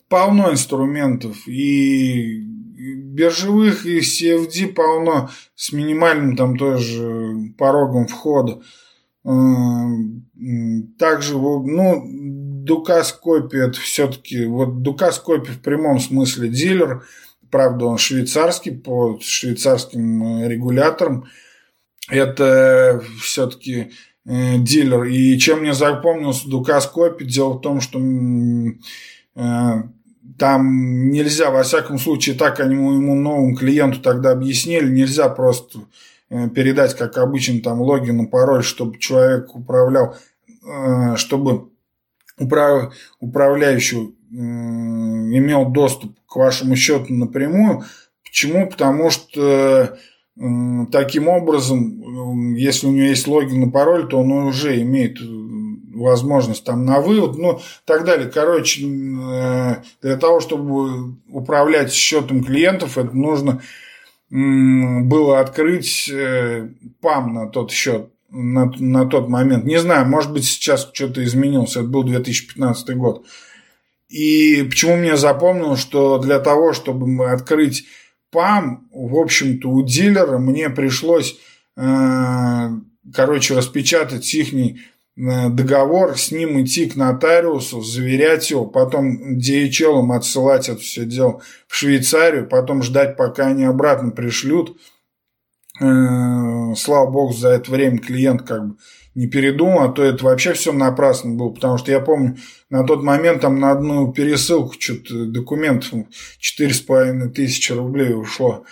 Полно инструментов. И биржевых, и CFD полно. С минимальным там тоже порогом входа. Э, также, ну, Дукаскопи это все-таки, вот Дукаскопи в прямом смысле дилер, правда он швейцарский, по швейцарским э, регуляторам, это все-таки э, дилер. И чем мне запомнился Дукас Копи, дело в том, что э, там нельзя, во всяком случае, так они ему новому клиенту тогда объяснили, нельзя просто э, передать, как обычно, там логин и пароль, чтобы человек управлял, э, чтобы управ, управляющий имел доступ к вашему счету напрямую. Почему? Потому что таким образом, если у него есть логин и пароль, то он уже имеет возможность там на вывод, ну, так далее. Короче, для того, чтобы управлять счетом клиентов, это нужно было открыть э, ПАМ на тот счет, на, на тот момент. Не знаю, может быть, сейчас что-то изменилось. Это был 2015 год. И почему мне запомнил, что для того, чтобы открыть ПАМ, в общем-то, у дилера мне пришлось, э, короче, распечатать их Э, договор, с ним идти к нотариусу, заверять его, потом DHL отсылать это все дело в Швейцарию, потом ждать, пока они обратно пришлют. Э, слава богу, за это время клиент как бы не передумал, а то это вообще все напрасно было, потому что я помню, на тот момент там на одну пересылку что-то документов 4,5 тысячи рублей ушло.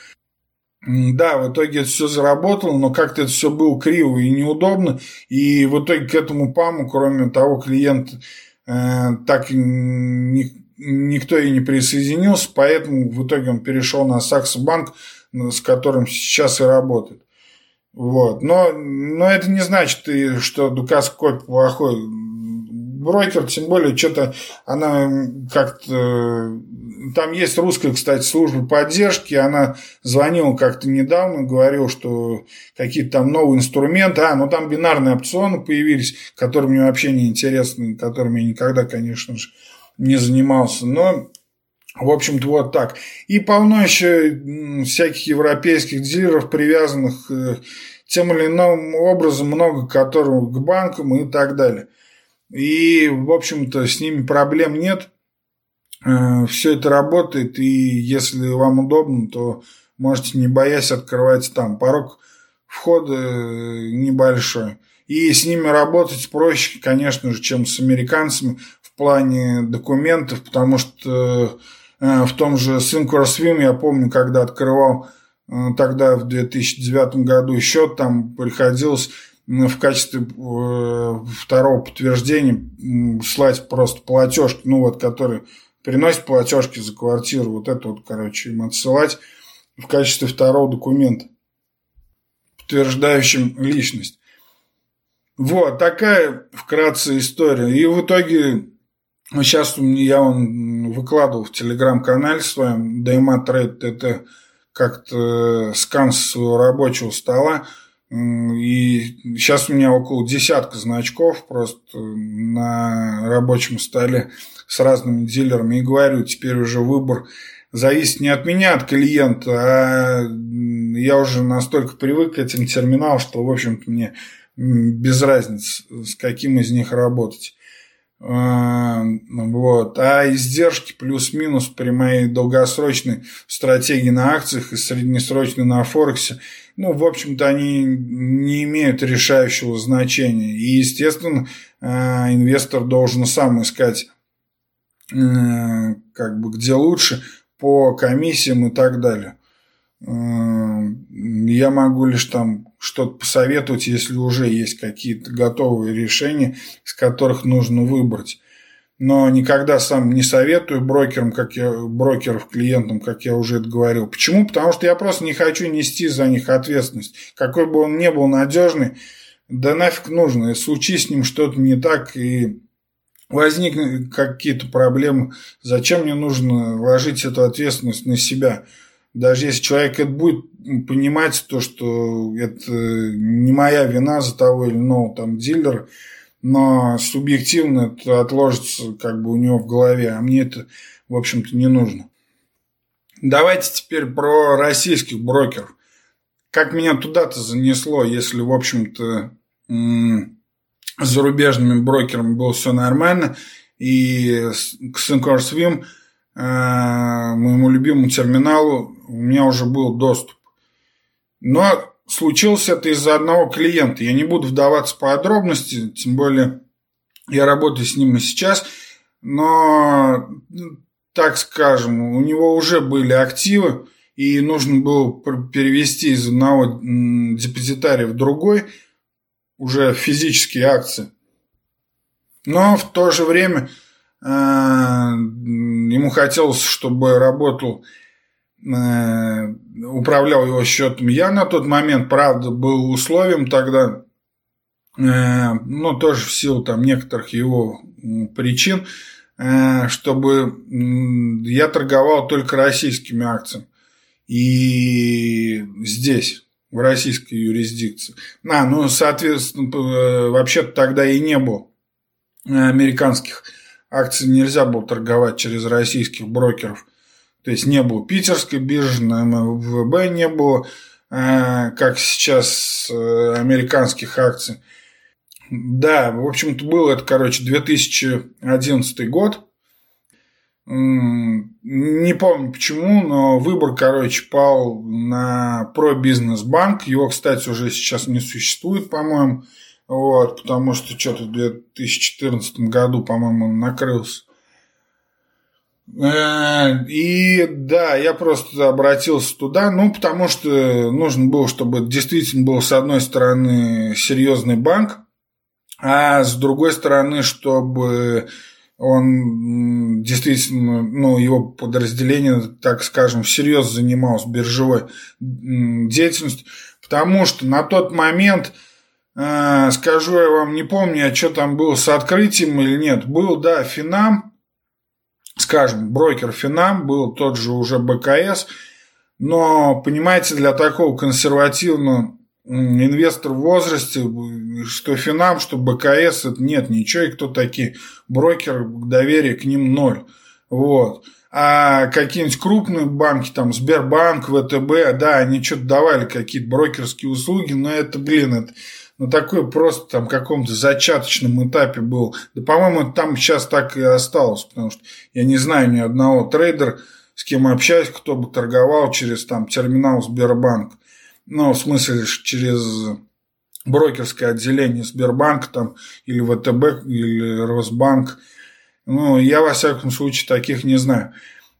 Да, в итоге это все заработало, но как-то это все было криво и неудобно. И в итоге к этому ПАМу, кроме того, клиент э, так ни, никто и не присоединился, поэтому в итоге он перешел на Саксо Банк, с которым сейчас и работает. Вот. Но, но это не значит, что Дукас Копь плохой брокер, тем более что-то она как-то... Там есть русская, кстати, служба поддержки, она звонила как-то недавно, говорила, что какие-то там новые инструменты, а, ну там бинарные опционы появились, которые мне вообще не интересны, которыми я никогда, конечно же, не занимался, но в общем-то, вот так. И полно еще всяких европейских дилеров, привязанных э, тем или иным образом, много которых к банкам и так далее. И, в общем-то, с ними проблем нет. Э, Все это работает, и если вам удобно, то можете, не боясь, открывать там. Порог входа э, небольшой. И с ними работать проще, конечно же, чем с американцами в плане документов, потому что в том же Synchroswim, я помню, когда открывал тогда в 2009 году счет, там приходилось в качестве э, второго подтверждения слать просто платежки, ну вот, которые приносят платежки за квартиру, вот это вот, короче, им отсылать в качестве второго документа, подтверждающим личность. Вот, такая вкратце история. И в итоге, сейчас я он выкладывал в телеграм-канале своем, Дайма Трейд, это как-то скан своего рабочего стола, и сейчас у меня около десятка значков просто на рабочем столе с разными дилерами. И говорю, теперь уже выбор зависит не от меня, от клиента, а я уже настолько привык к этим терминалам, что, в общем-то, мне без разницы, с каким из них работать. А, вот. А издержки плюс-минус при моей долгосрочной стратегии на акциях и среднесрочной на Форексе – ну, в общем-то, они не имеют решающего значения. И, естественно, э, инвестор должен сам искать, э, как бы, где лучше, по комиссиям и так далее. Э, я могу лишь там что-то посоветовать, если уже есть какие-то готовые решения, из которых нужно выбрать но никогда сам не советую брокерам, как я, брокеров клиентам, как я уже это говорил. Почему? Потому что я просто не хочу нести за них ответственность. Какой бы он ни был надежный, да нафиг нужно. Если случись с ним что-то не так и возникнут какие-то проблемы, зачем мне нужно ложить эту ответственность на себя? Даже если человек это будет понимать, то, что это не моя вина за того или иного там дилера, но субъективно это отложится как бы у него в голове, а мне это, в общем-то, не нужно. Давайте теперь про российских брокеров. Как меня туда-то занесло, если, в общем-то, с зарубежными брокерами было все нормально, и к SynCourseVim, э, моему любимому терминалу, у меня уже был доступ. Но случилось это из-за одного клиента. Я не буду вдаваться в подробности, тем более я работаю с ним и сейчас, но, так скажем, у него уже были активы, и нужно было перевести из одного депозитария в другой уже физические акции. Но в то же время ему хотелось, чтобы работал управлял его счетом. Я на тот момент, правда, был условием тогда, ну, тоже в силу там некоторых его причин, чтобы я торговал только российскими акциями. И здесь, в российской юрисдикции. А, ну, соответственно, э, вообще-то тогда и не было американских акций, нельзя было торговать через российских брокеров. То есть не было питерской биржи, на МВБ не было, э, как сейчас, э, американских акций. Да, в общем-то, был это, короче, 2011 год. Не помню почему, но выбор, короче, пал на пробизнес-банк. Его, кстати, уже сейчас не существует, по-моему. Вот, потому что что-то в 2014 году, по-моему, он накрылся. Э, и да, я просто обратился туда, ну, потому что нужно было, чтобы действительно был, с одной стороны, серьезный банк, а с другой стороны, чтобы он действительно, ну, его подразделение, так скажем, всерьез занималось биржевой деятельностью, потому что на тот момент, э, скажу я вам, не помню, а что там было с открытием или нет, был, да, Финам, скажем, брокер Финам, был тот же уже БКС, но, понимаете, для такого консервативного инвестор в возрасте, что Финам, что БКС, это нет ничего, и кто такие брокеры, доверие к ним ноль. Вот. А какие-нибудь крупные банки, там Сбербанк, ВТБ, да, они что-то давали, какие-то брокерские услуги, но это, блин, это на такой просто там каком-то зачаточном этапе был. Да, по-моему, там сейчас так и осталось, потому что я не знаю ни одного трейдера, с кем общаюсь, кто бы торговал через там терминал Сбербанк ну, в смысле, через брокерское отделение Сбербанка там, или ВТБ, или Росбанк. Ну, я, во всяком случае, таких не знаю.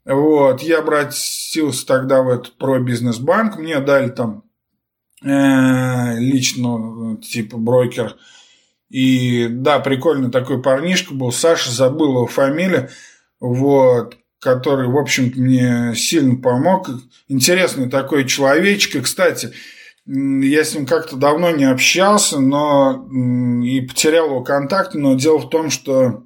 Вот, я обратился тогда в этот пробизнес-банк, мне дали там лично, типа, брокер. И да, прикольный такой парнишка был, Саша, забыл его фамилию. Вот, который, в общем-то, мне сильно помог. Интересный такой человечек. И, кстати, я с ним как-то давно не общался, но и потерял его контакт, но дело в том, что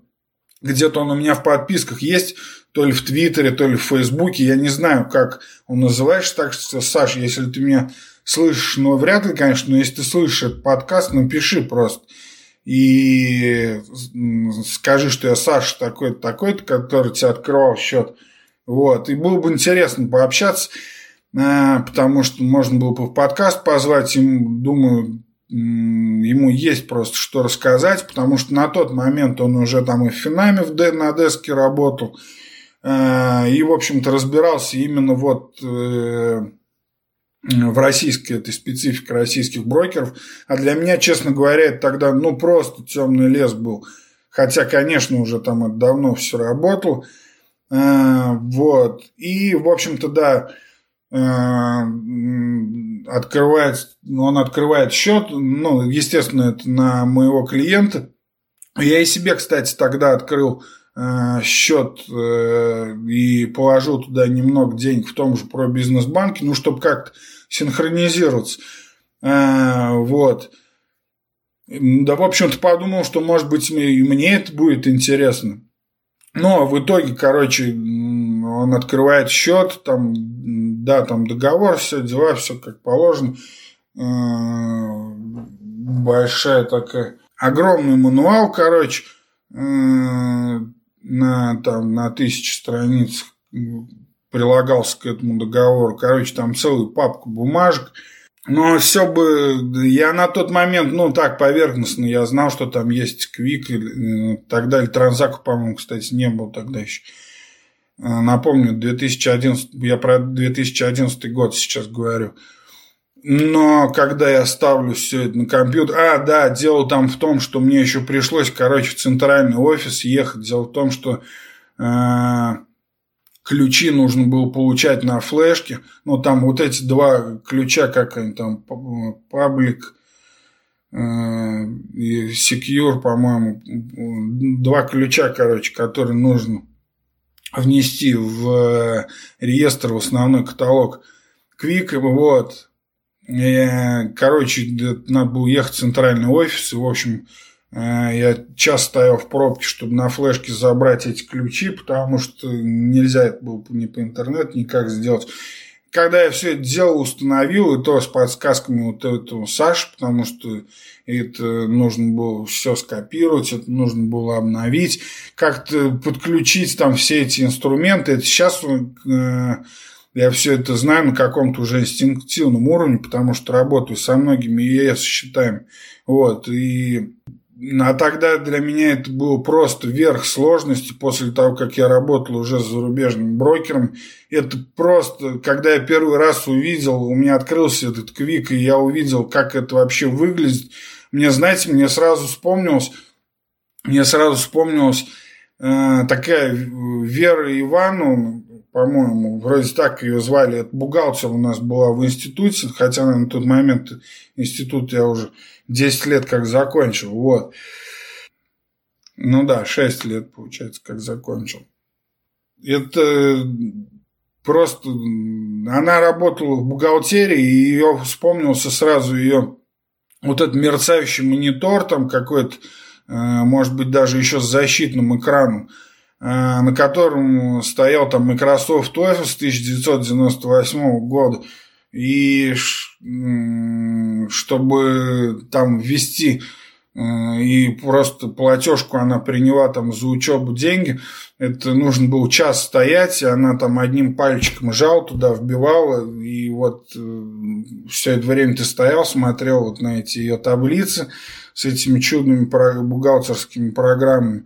где-то он у меня в подписках есть, то ли в Твиттере, то ли в Фейсбуке, я не знаю, как он называется, так что, Саша, если ты меня слышишь, ну, вряд ли, конечно, но если ты слышишь этот подкаст, напиши просто и скажи, что я Саша такой-то, такой-то, который тебе открывал счет. Вот. И было бы интересно пообщаться, э, потому что можно было бы в подкаст позвать, ему, думаю, ему есть просто что рассказать, потому что на тот момент он уже там и в Финаме на деске работал, э, и, в общем-то, разбирался именно вот э, в российской этой специфике российских брокеров. А для меня, честно говоря, это тогда ну просто темный лес был. Хотя, конечно, уже там это давно все работало. А, вот. И, в общем-то, да, а, открывает, он открывает счет, ну, естественно, это на моего клиента. Я и себе, кстати, тогда открыл счет э, и положил туда немного денег в том же про бизнес-банке, ну, чтобы как-то синхронизироваться. А, вот. Да, в общем-то, подумал, что, может быть, и мне это будет интересно. Но в итоге, короче, он открывает счет, там, да, там договор, все дела, все как положено. А, большая такая, огромный мануал, короче, а, на, там, на тысячи страниц прилагался к этому договору. Короче, там целую папку бумажек. Но все бы, я на тот момент, ну так, поверхностно, я знал, что там есть Квик и так далее. Транзака, по-моему, кстати, не был тогда еще. Э, напомню, 2011, я про 2011 год сейчас говорю. Но когда я ставлю все это на компьютер... А, да, дело там в том, что мне еще пришлось, короче, в центральный офис ехать. Дело в том, что э, ключи нужно было получать на флешке. Ну, там вот эти два ключа, как они там, паблик, и Secure, по-моему, два ключа, короче, которые нужно внести в реестр, в основной каталог Quick, вот. И, короче, надо было ехать в центральный офис, в общем, я час стоял в пробке, чтобы на флешке забрать эти ключи, потому что нельзя это было ни по интернету никак сделать когда я все это дело установил, и то с подсказками вот этого Саши, потому что это нужно было все скопировать, это нужно было обновить, как-то подключить там все эти инструменты. Это сейчас э, я все это знаю на каком-то уже инстинктивном уровне, потому что работаю со многими ЕС считаем. Вот, и а тогда для меня это было просто верх сложности после того, как я работал уже с зарубежным брокером. Это просто, когда я первый раз увидел, у меня открылся этот квик, и я увидел, как это вообще выглядит. Мне, знаете, мне сразу вспомнилось, мне сразу вспомнилась э, такая Вера Ивановна, по-моему, вроде так ее звали, это бухгалтер у нас была в институте, хотя на тот момент институт я уже 10 лет как закончил, вот. Ну да, 6 лет, получается, как закончил. Это просто... Она работала в бухгалтерии, и ее вспомнился сразу ее вот этот мерцающий монитор там какой-то, э, может быть, даже еще с защитным экраном, на котором стоял там Microsoft Office 1998 года. И чтобы там ввести э, и просто платежку она приняла там за учебу деньги, это нужно было час стоять, и она там одним пальчиком жал туда, вбивала, и вот э, все это время ты стоял, смотрел вот на эти ее таблицы с этими чудными бухгалтерскими программами.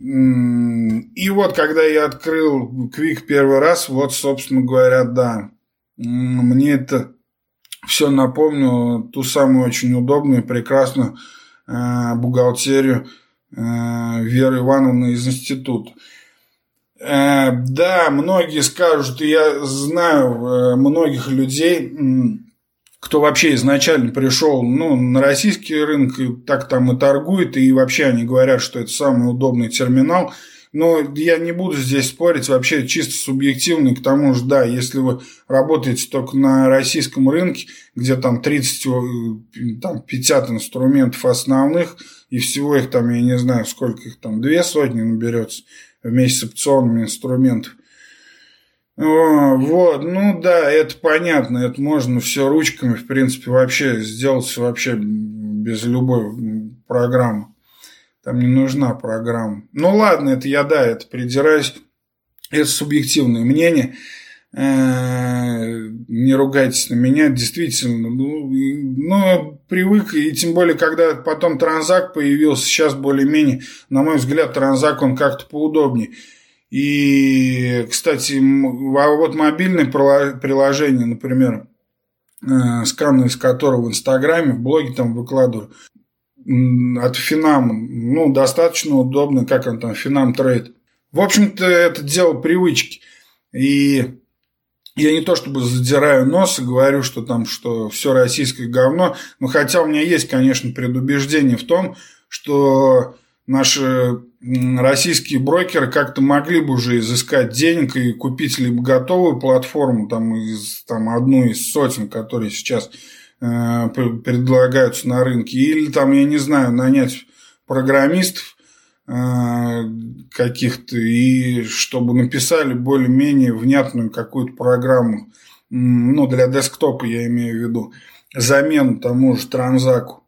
И вот, когда я открыл Quick первый раз, вот, собственно говоря, да, мне это все напомнило ту самую очень удобную, прекрасную э, бухгалтерию э, Веры Ивановны из института. Э, да, многие скажут, я знаю многих людей, кто вообще изначально пришел ну, на российский рынок, и так там и торгует, и вообще они говорят, что это самый удобный терминал – но я не буду здесь спорить, вообще чисто субъективно. К тому же, да, если вы работаете только на российском рынке, где там 30, э, там 50 инструментов основных, и всего их там, я не знаю, сколько их там, две сотни наберется вместе с опционными инструментами. Вот, ну да, это понятно, это можно все ручками, в принципе, вообще сделать вообще без любой программы. Там не нужна программа. Ну ладно, это я, да, это придираюсь. Это субъективное мнение. Э, не ругайтесь на меня, действительно. Ну, ну, привык, и тем более, когда потом транзак появился, сейчас более-менее, на мой взгляд, транзак, он как-то поудобнее. И, кстати, а вот мобильное приложение, например, э, сканы из которого в Инстаграме, в блоге там выкладываю, от Финам, ну, достаточно удобно, как он там, Финам трейд. В общем-то, это дело привычки. И я не то чтобы задираю нос и говорю, что там, что все российское говно, но хотя у меня есть, конечно, предубеждение в том, что наши российские брокеры как-то могли бы уже изыскать денег и купить либо готовую платформу, там, из, там одну из сотен, которые сейчас Э, предлагаются на рынке, или там, я не знаю, нанять программистов э, каких-то, и чтобы написали более-менее внятную какую-то программу, ну, для десктопа я имею в виду, замену тому же транзаку.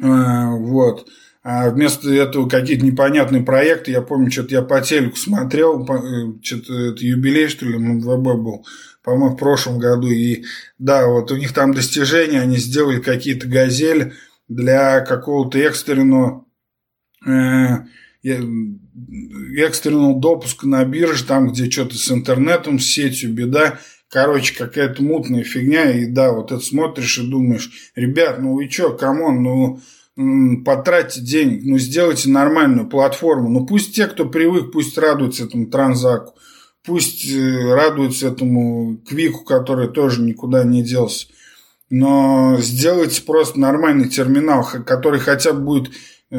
Э, вот. А вместо этого какие-то непонятные проекты, я помню, что-то я по телеку смотрел, что-то это юбилей, что ли, МВБ был, по-моему, в прошлом году. И да, вот у них там достижения, они сделали какие-то газели для какого-то экстренного э, экстренного допуска на бирже, там, где что-то с интернетом, с сетью беда. Короче, какая-то мутная фигня. И да, вот это смотришь и думаешь, ребят, ну вы что, come on, ну потратьте денег, ну сделайте нормальную платформу. Ну пусть те, кто привык, пусть радуются этому TRANSAQ у. Пусть э, радуются этому QUIK у, который тоже никуда не делся. но сделайте просто нормальный терминал, который хотя бы будет э,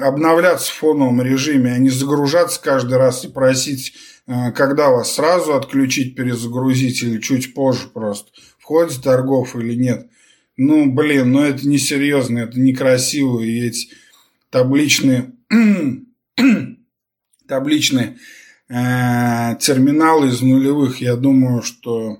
обновляться в фоновом режиме, а не загружаться каждый раз и просить, э, когда вас сразу отключить, перезагрузить или чуть позже просто. Входит торгов или нет. Ну, блин, ну это несерьезно, это некрасиво, и эти табличные, табличные э, терминалы из нулевых, я думаю, что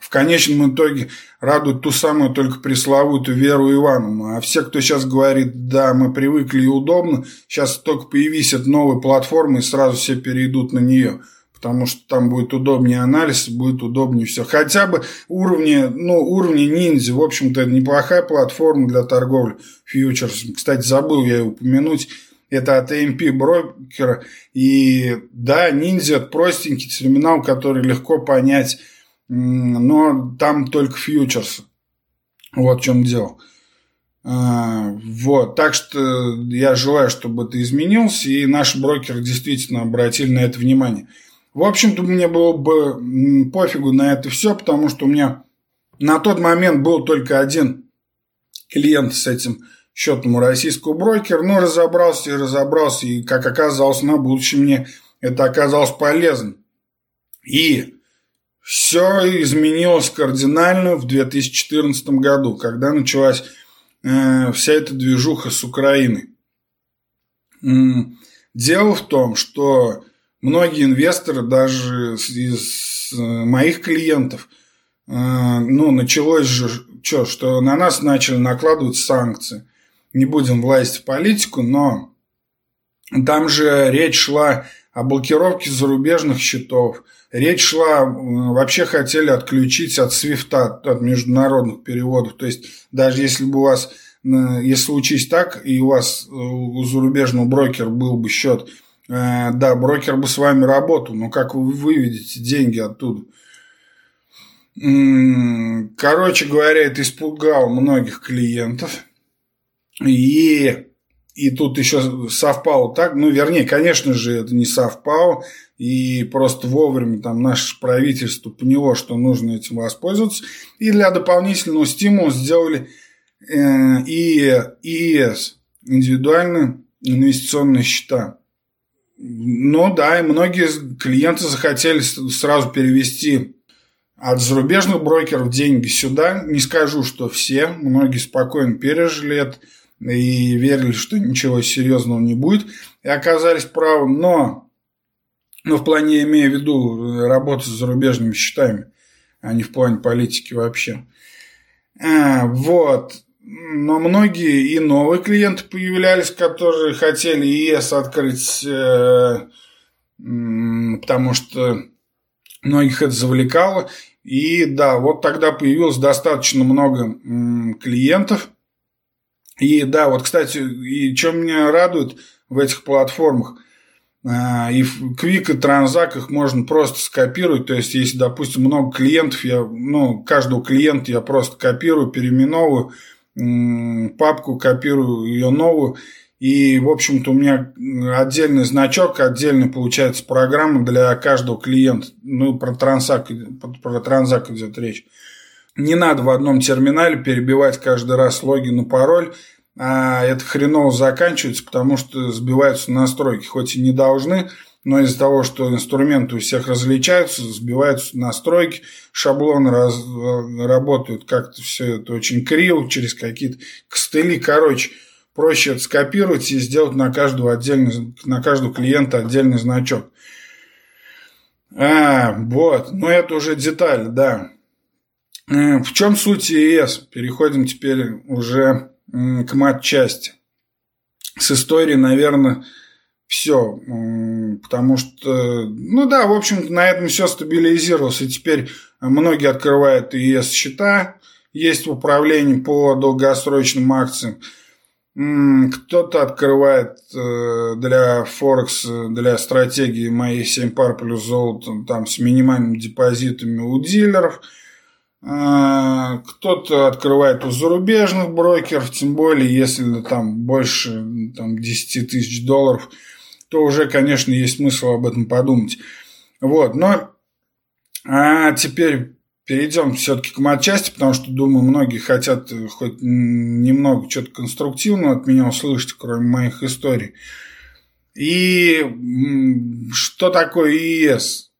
в конечном итоге радует ту самую только пресловутую Веру Ивановну. А все, кто сейчас говорит, да, мы привыкли и удобно, сейчас только появись новые платформы и сразу все перейдут на нее. Потому что там будет удобнее анализ, будет удобнее все. Хотя бы уровни, ну, уровни ниндзя, в общем-то, неплохая платформа для торговли фьючерсом. Кстати, забыл я упомянуть, это от AMP брокера. И да, ниндзя это простенький терминал, который легко понять но там только фьючерс. Вот в чем дело. А, вот, так что я желаю, чтобы это изменился, и наши брокеры действительно обратили на это внимание. В общем-то, мне было бы пофигу на это все, потому что у меня на тот момент был только один клиент с этим счетом у российского брокера, но разобрался и разобрался, и, как оказалось, на будущее мне это оказалось полезно. И все изменилось кардинально в 2014 году, когда началась э, вся эта движуха с Украиной. Дело в том, что многие инвесторы, даже из э, моих клиентов, э, ну, началось же, что, что на нас начали накладывать санкции. Не будем влазить в политику, но там же речь шла о блокировке зарубежных счетов – Речь шла, вообще хотели отключить от свифта, от международных переводов. То есть, даже если бы у вас, если случись так, и у вас э, у зарубежного брокера был бы счет, э, да, брокер бы с вами работал, но как вы выведете деньги оттуда? Короче говоря, это испугало многих клиентов. И и тут еще совпало так, ну, вернее, конечно же, это не совпало, и просто вовремя там наше правительство поняло, что нужно этим воспользоваться, и для дополнительного стимула сделали э, и ИЭС, индивидуальные инвестиционные счета. Ну да, и многие клиенты захотели сразу перевести от зарубежных брокеров деньги сюда. Не скажу, что все, многие спокойно пережили это и верили, что ничего серьезного не будет, и оказались правы, но, но в плане, имея в виду работу с зарубежными счетами, а не в плане политики вообще. А, вот. Но многие и новые клиенты появлялись, которые хотели ЕС открыть, э, потому что многих это завлекало. И да, вот тогда появилось достаточно много клиентов – и да, вот, кстати, и что меня радует в этих платформах, а, и в Quick и Транзак их можно просто скопировать. То есть, если, допустим, много клиентов, я, ну, каждого клиента я просто копирую, переименовываю, папку копирую ее новую. И, в общем-то, у меня отдельный значок, отдельно получается программа для каждого клиента. Ну, про транзак, про транзак идет речь. Не надо в одном терминале перебивать каждый раз логин и пароль, а это хреново заканчивается, потому что сбиваются настройки, хоть и не должны, но из-за того, что инструменты у всех различаются, сбиваются настройки, шаблоны раз, работают как-то все это очень криво, через какие-то костыли. Короче, проще это скопировать и сделать на каждого отдельный, на каждого клиента отдельный значок. А, вот, но это уже деталь, да. Э, в чем суть ЕС? Переходим теперь уже к матчасти. С историей, наверное, все. Потому что, ну да, в общем на этом все стабилизировалось. И теперь многие открывают ЕС счета, есть в управлении по долгосрочным акциям. Кто-то открывает э, для Форекс, для стратегии моей 7 пар плюс золото там с минимальными депозитами у дилеров – а, кто-то открывает у зарубежных брокеров, тем более, если там больше там, 10 тысяч долларов, то уже, конечно, есть смысл об этом подумать. Вот, но а теперь перейдем все-таки к матчасти, потому что, думаю, многие хотят хоть немного что-то конструктивного от меня услышать, кроме моих историй. И что такое ИС?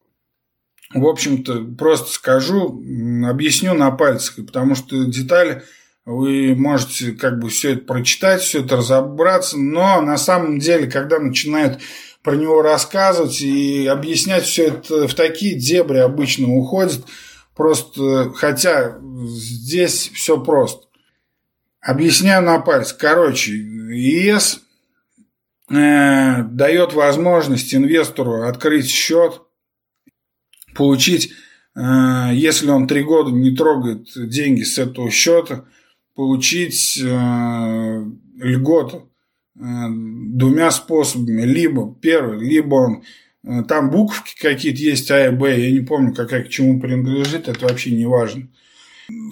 В общем-то, просто скажу, объясню на пальцах, потому что детали вы можете как бы все это прочитать, все это разобраться, но на самом деле, когда начинают про него рассказывать и объяснять все это в такие дебри обычно уходит, Просто, хотя здесь все просто. Объясняю на пальце. Короче, ЕС э, дает возможность инвестору открыть счет, получить, э, если он три года не трогает деньги с этого счета, получить э, льготу э, двумя способами. Либо первый, либо он Э, там буковки какие-то есть, А и Б, я не помню, какая к чему принадлежит, это вообще не важно.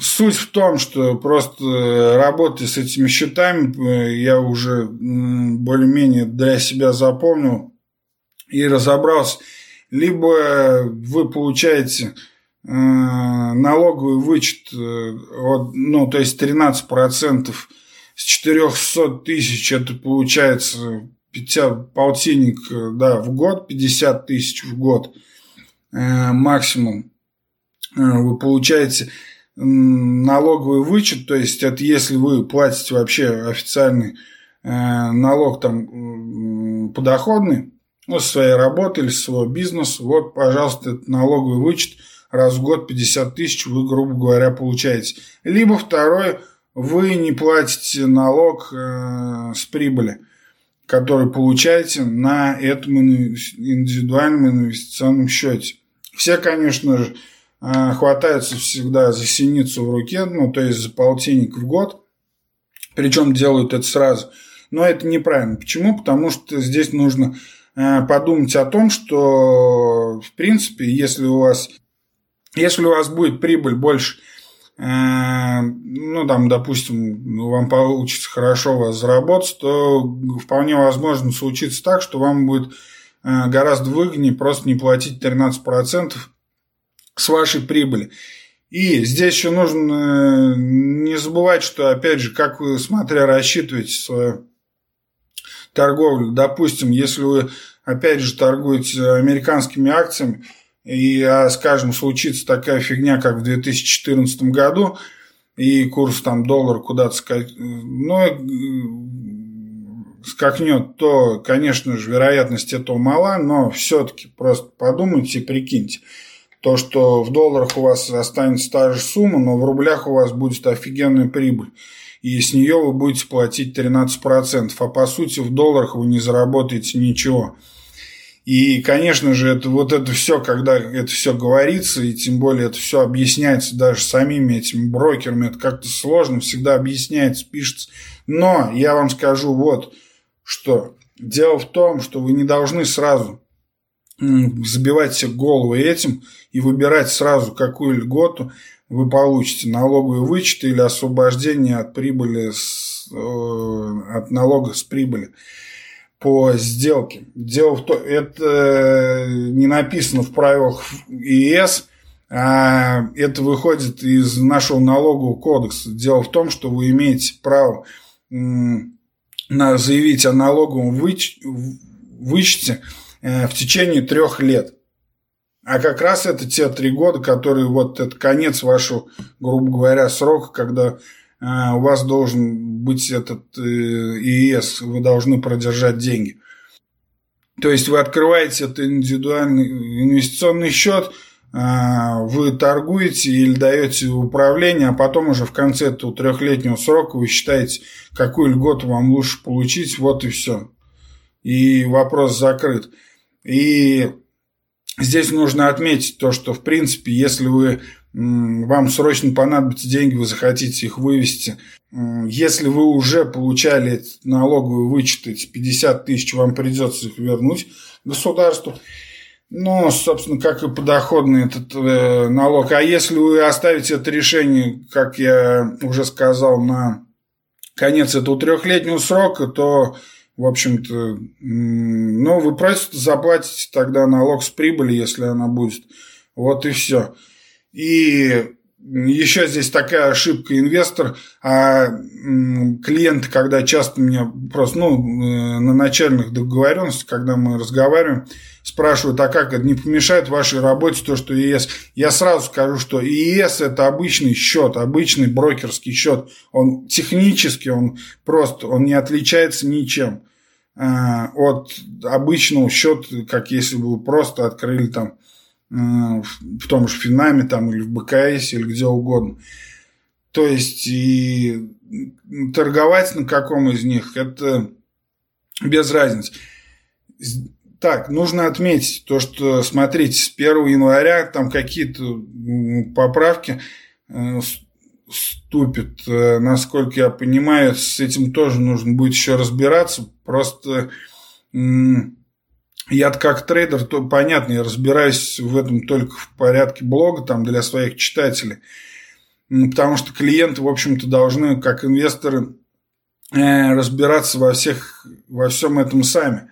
Суть в том, что просто работая с этими счетами, э, я уже более-менее для себя запомнил и разобрался. Либо вы получаете э, налоговый вычет, ну, то есть 13% с 400 тысяч, это получается 50, полтинник э, да, в год, 50 тысяч в год э, максимум, э, вы получаете налоговый вычет, то есть это если вы платите вообще официальный э, налог там подоходный, ну, со своей работы или своего бизнеса, вот, пожалуйста, этот налоговый вычет раз в год 50 тысяч вы, грубо говоря, получаете. Либо второй, вы не платите налог э, с прибыли который получаете на этом индивидуальном инвестиционном счете. Все, конечно же, а, хватаются всегда за синицу в руке, ну, то есть за полтинник в год, причем делают это сразу. Но это неправильно. Почему? Потому что здесь нужно а, подумать о том, что, в принципе, если у вас, если у вас будет прибыль больше Э, ну, там, допустим, вам получится хорошо у вас заработать, то вполне возможно случится так, что вам будет э, гораздо выгоднее просто не платить 13% с вашей прибыли. И здесь еще нужно э, не забывать, что, опять же, как вы, смотря, рассчитываете свою торговлю. Допустим, если вы, опять же, торгуете американскими акциями, и, а, скажем, случится такая фигня, как в 2014 году, и курс там доллар куда-то скак... ну, э, скакнет, то, конечно же, вероятность этого мала, но все-таки просто подумайте и прикиньте. То, что в долларах у вас останется та же сумма, но в рублях у вас будет офигенная прибыль. И с нее вы будете платить 13%. А по сути в долларах вы не заработаете ничего. И, конечно же, это, вот это все, когда это все говорится, и тем более это все объясняется даже самими этими брокерами, это как-то сложно, всегда объясняется, пишется. Но я вам скажу вот, что дело в том, что вы не должны сразу забивать себе головы этим и выбирать сразу, какую льготу вы получите, налоговый вычет или освобождение от прибыли, с, э, от налога с прибыли по сделке. Дело в том, это не написано в правилах ЕС, а это выходит из нашего налогового кодекса. Дело в том, что вы имеете право заявить о налоговом вычете э, в течение трех лет. А как раз это те три года, которые вот это конец вашего, грубо говоря, срока, когда у вас должен быть этот э, ИС, вы должны продержать деньги. То есть вы открываете этот индивидуальный инвестиционный счет, а, вы торгуете или даете управление, а потом уже в конце этого трехлетнего срока вы считаете, какую льготу вам лучше получить, вот и все. И вопрос закрыт. И здесь нужно отметить то, что в принципе, если вы вам срочно понадобятся деньги, вы захотите их вывести. Если вы уже получали налоговый вычет, эти 50 тысяч, вам придется их вернуть государству. Ну, собственно, как и подоходный этот э, налог. А если вы оставите это решение, как я уже сказал, на конец этого трехлетнего срока, то, в общем-то, ну, вы просто заплатите тогда налог с прибыли, если она будет. Вот и все. И еще здесь такая ошибка инвестор, а клиенты, когда часто меня просто, ну, э, на начальных договоренностях, когда мы разговариваем, спрашивают, а как это не помешает вашей работе то, что ЕС? Я сразу скажу, что ЕС это обычный счет, обычный брокерский счет. Он технически, он просто, он не отличается ничем от обычного счета, как если бы вы просто открыли там в том же Финаме там, или в БКС или где угодно. То есть и торговать на каком из них это без разницы. Так, нужно отметить то, что, смотрите, с 1 января там какие-то поправки ступят. Э, насколько я понимаю, с этим тоже нужно будет еще разбираться. Просто я как трейдер, то понятно, я разбираюсь в этом только в порядке блога, там, для своих читателей. Потому что клиенты, в общем-то, должны, как инвесторы, э, разбираться во, всех, во всем этом сами.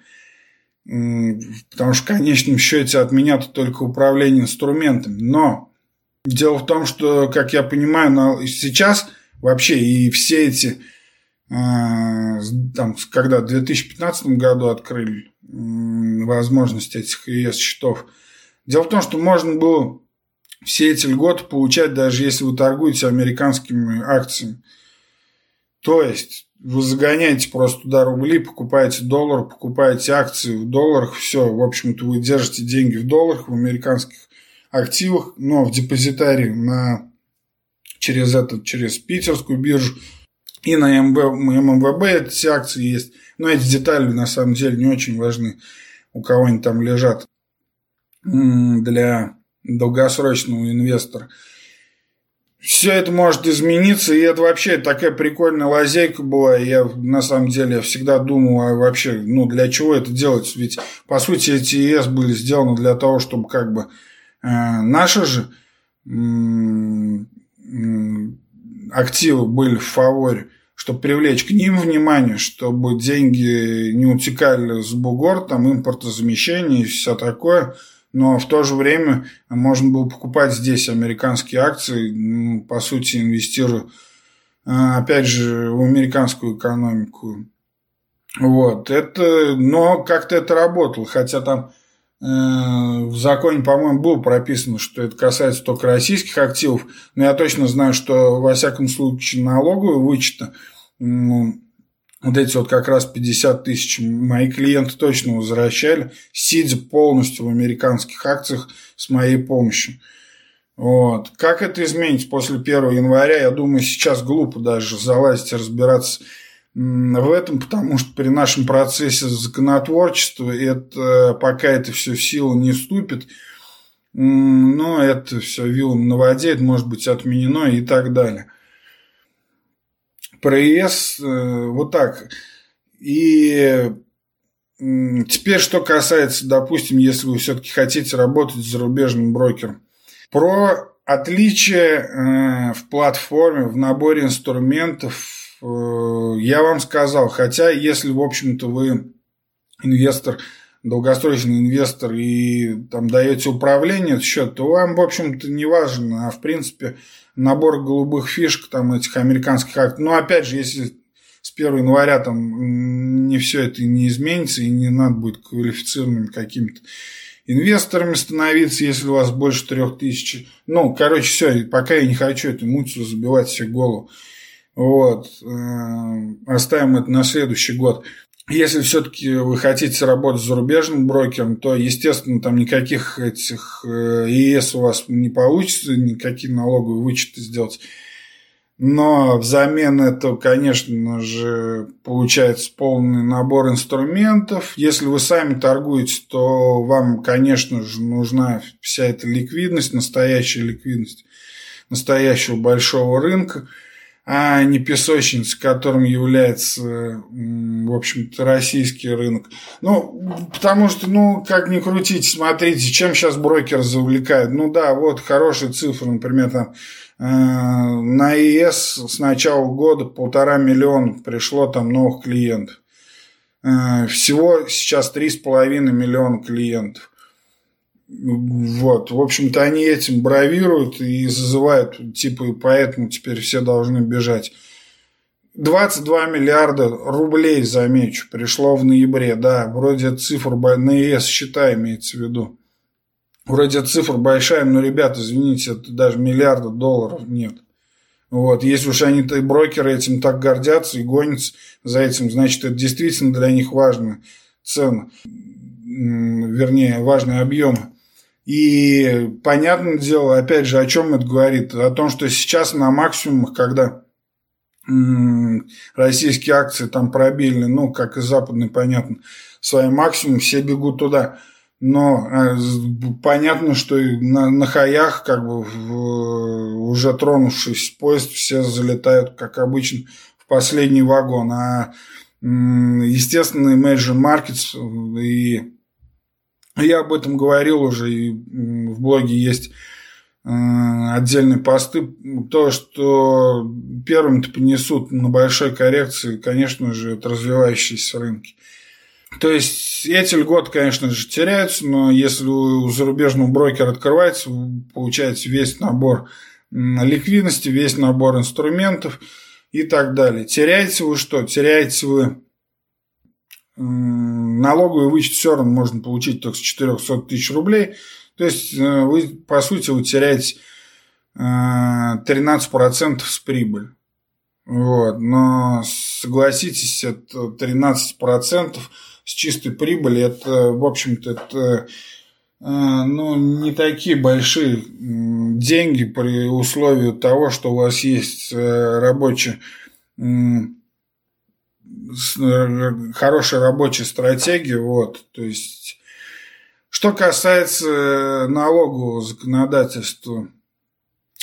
Потому что в конечном счете от меня -то только управление инструментами. Но дело в том, что, как я понимаю, сейчас вообще и все эти, э, там, когда в 2015 году открыли возможность этих ЕС-счетов. Дело в том, что можно было все эти льготы получать, даже если вы торгуете американскими акциями. То есть вы загоняете просто туда рубли, покупаете доллар, покупаете акции в долларах, все, в общем-то, вы держите деньги в долларах, в американских активах, но в депозитарии на, через, этот, через питерскую биржу и на МВ, ММВБ эти акции есть. Но эти детали на самом деле не очень важны. У кого-нибудь там лежат для долгосрочного инвестора. Все это может измениться, и это вообще такая прикольная лазейка была. Я на самом деле всегда думал, а вообще, ну для чего это делать? Ведь по сути эти ЕС были сделаны для того, чтобы как бы наши же э, активы были в фаворе чтобы привлечь к ним внимание, чтобы деньги не утекали с бугор, там импортозамещение и все такое. Но в то же время можно было покупать здесь американские акции, ну, по сути, инвестируя, а, опять же, в американскую экономику. Вот, это, но как-то это работало, хотя там э, в законе, по-моему, было прописано, что это касается только российских активов, но я точно знаю, что, во всяком случае, налоговые вычеты, ну, вот эти вот как раз 50 тысяч мои клиенты точно возвращали, сидя полностью в американских акциях с моей помощью. Вот. Как это изменить после 1 января? Я думаю, сейчас глупо даже залазить и разбираться в этом, потому что при нашем процессе законотворчества это, пока это все в силу не вступит, но это все вилом на воде, это может быть отменено и так далее. Про ЕС э, вот так. И теперь, что касается, допустим, если вы все-таки хотите работать с зарубежным брокером. Про отличие э, в платформе, в наборе инструментов я вам сказал. Хотя, если, в общем-то, вы инвестор, долгосрочный инвестор и там даете управление счет, то вам, в общем-то, не важно. А в принципе, набор голубых фишек там этих американских актов. Но опять же, если с 1 января там не все это не изменится и не надо будет квалифицированными какими-то инвесторами становиться, если у вас больше трех тысяч. Ну, короче, все, пока я не хочу эту мутью забивать себе голову. Вот. Э, оставим это на следующий год. Если все-таки вы хотите работать с зарубежным брокером, то, естественно, там никаких этих э, ЕС у вас не получится, никакие налоговые вычеты сделать. Но взамен этого, конечно же, получается полный набор инструментов. Если вы сами торгуете, то вам, конечно же, нужна вся эта ликвидность, настоящая ликвидность настоящего большого рынка – а не песочница, которым является, в общем-то, российский рынок. Ну, потому что, ну, как ни крутить, смотрите, чем сейчас брокер завлекает. Ну да, вот хорошие цифры, например, там э, на ЕС с начала года полтора миллиона пришло там новых клиентов. Э, всего сейчас три с половиной миллиона клиентов. Вот, в общем-то, они этим бравируют и зазывают, типа, и поэтому теперь все должны бежать. 22 миллиарда рублей, замечу, пришло в ноябре, да, вроде цифр на ЕС счета имеется в виду. Вроде цифр большая, но, ребят, извините, это даже миллиарда долларов нет. Вот, если уж они -то, брокеры этим так гордятся и гонятся за этим, значит, это действительно для них важная цена, вернее, важные объемы. И понятное дело, опять же, о чем это говорит? О том, что сейчас на максимумах, когда российские акции там пробили, ну, как и западные, понятно, свои максимум, все бегут туда. Но э, понятно, что на, на хаях, как бы в, уже тронувшись поезд, все залетают, как обычно, в последний вагон. А естественно, Imagine Markets и я об этом говорил уже, и в блоге есть э, отдельные посты. То, что первым-то понесут на большой коррекции, конечно же, это развивающиеся рынки. То есть эти льготы, конечно же, теряются, но если у зарубежного брокера открывается, вы получаете весь набор ликвидности, весь набор инструментов и так далее. Теряете вы что? Теряете вы налоговый вычет все равно можно получить только с 400 тысяч рублей. То есть э, вы, по сути, вы теряете 13% э, с прибыли. Вот. Но согласитесь, это 13% с чистой прибыли, это, в общем-то, это э, ну, не такие большие деньги при условии того, что у вас есть рабочая Э, хорошая рабочая стратегия. Вот, то есть, что касается налогового законодательства,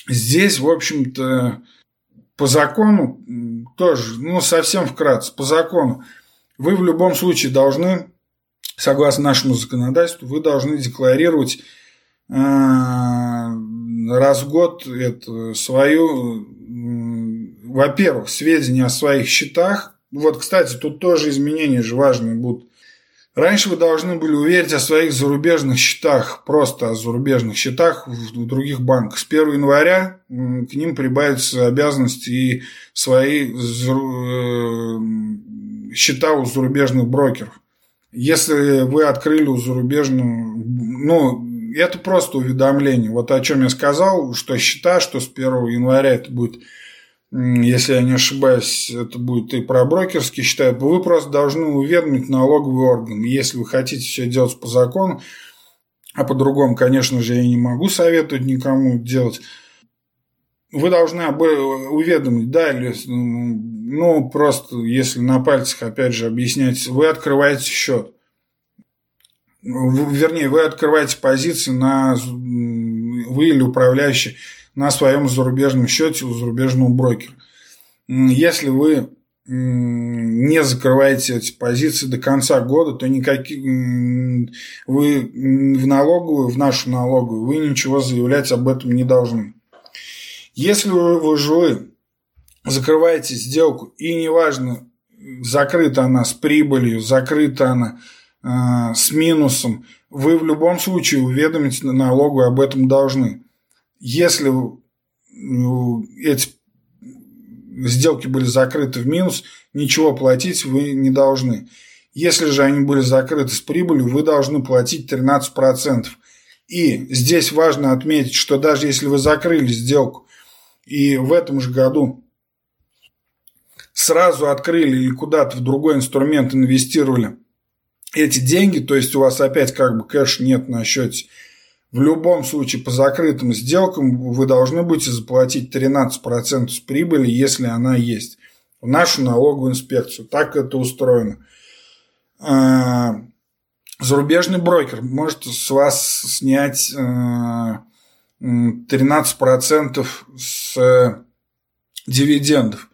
здесь, в общем-то, по закону тоже, ну, совсем вкратце, по закону, вы в любом случае должны, согласно нашему законодательству, вы должны декларировать э, раз в год это свою, во-первых, сведения о своих счетах, вот, кстати, тут тоже изменения же важные будут. Раньше вы должны были уверить о своих зарубежных счетах, просто о зарубежных счетах в других банках. С 1 января к ним прибавятся обязанности и свои э, счета у зарубежных брокеров. Если вы открыли у зарубежного, ну, это просто уведомление. Вот о чем я сказал, что счета, что с 1 января это будет если я не ошибаюсь, это будет и про брокерские счета, вы просто должны уведомить налоговый орган. Если вы хотите все делать по закону, а по-другому, конечно же, я не могу советовать никому делать, вы должны уведомить, да, или, ну, просто, если на пальцах, опять же, объяснять, вы открываете счет. Вернее, вы открываете позиции на, вы или управляющий на своем зарубежном счете у зарубежного брокера. Если вы не закрываете эти позиции до конца года, то никаких вы в налоговую, в нашу налоговую, вы ничего заявлять об этом не должны. Если вы, же вы закрываете сделку, и неважно, закрыта она с прибылью, закрыта она э, с минусом, вы в любом случае уведомить налоговую об этом должны. Если ну, эти сделки были закрыты в минус, ничего платить вы не должны. Если же они были закрыты с прибылью, вы должны платить 13%. И здесь важно отметить, что даже если вы закрыли сделку и в этом же году сразу открыли или куда-то в другой инструмент инвестировали эти деньги, то есть у вас опять как бы кэш нет на счете, в любом случае по закрытым сделкам вы должны будете заплатить 13% с прибыли, если она есть, в нашу налоговую инспекцию. Так это устроено. А, зарубежный брокер может с вас снять 13% с дивидендов.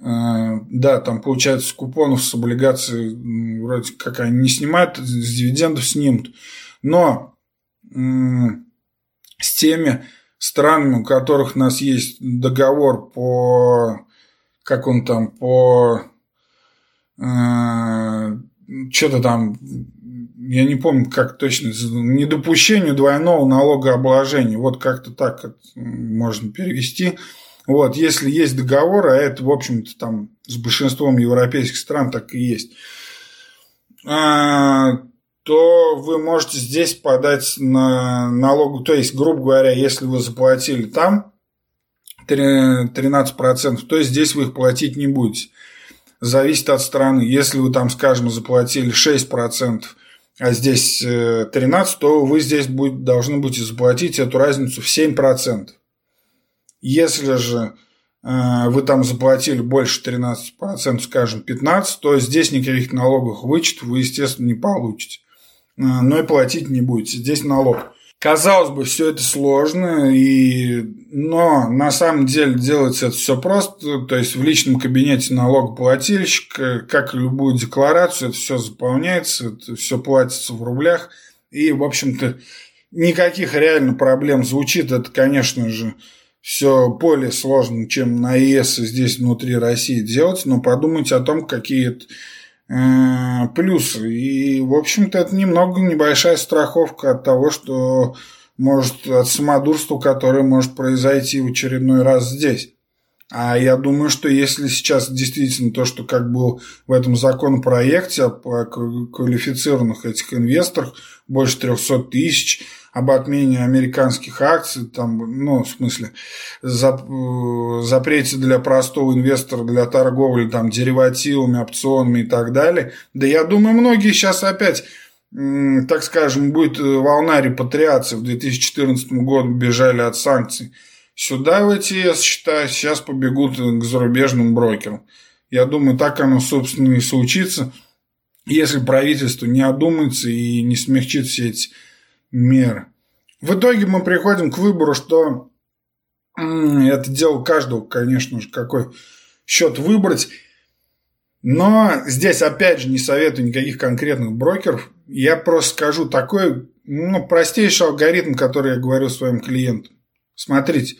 А, да, там получается с купонов, с облигаций вроде как они не снимают, с дивидендов снимут. Но с теми странами, у которых у нас есть договор по, как он там, по э, что-то там я не помню, как точно, недопущению двойного налогообложения. Вот как-то так можно перевести. Вот, если есть договор, а это, в общем-то, там с большинством европейских стран так и есть, а, то вы можете здесь подать на налогу, то есть, грубо говоря, если вы заплатили там 13%, то здесь вы их платить не будете. Зависит от страны. Если вы там, скажем, заплатили 6%, а здесь 13%, э, то вы здесь будет, должны будете заплатить эту разницу в 7%. Если же э, вы там заплатили больше 13%, скажем, 15%, то здесь никаких налоговых вычетов вы, естественно, не получите. Э, но и платить не будете. Здесь налог. Казалось бы, все это сложно, и... но на самом деле делается это все просто. То есть в личном кабинете налогоплательщика, как и любую декларацию, это все заполняется, это все платится в рублях. И, в общем-то, никаких реально проблем звучит. Это, конечно же, все более сложно, чем на ЕС здесь внутри России делать, но подумайте о том, какие это Плюсы. И, в общем-то, это немного небольшая страховка от того, что может от самодурства, которое может произойти в очередной раз здесь. А я думаю, что если сейчас действительно то, что как было в этом законопроекте о квалифицированных этих инвесторах, больше 300 тысяч, об отмене американских акций, там, ну, в смысле, зап, запрете для простого инвестора для торговли там, деривативами, опционами и так далее. Да я думаю, многие сейчас опять так скажем, будет волна репатриации. В 2014 году бежали от санкций сюда в эти счета, сейчас побегут к зарубежным брокерам. Я думаю, так оно, собственно, и случится, если правительство не одумается и не смягчит все эти меры. В итоге мы приходим к выбору, что это дело каждого, конечно же, какой счет выбрать. Но здесь, опять же, не советую никаких конкретных брокеров. Я просто скажу такой, ну, простейший алгоритм, который я говорю своим клиентам. Смотрите,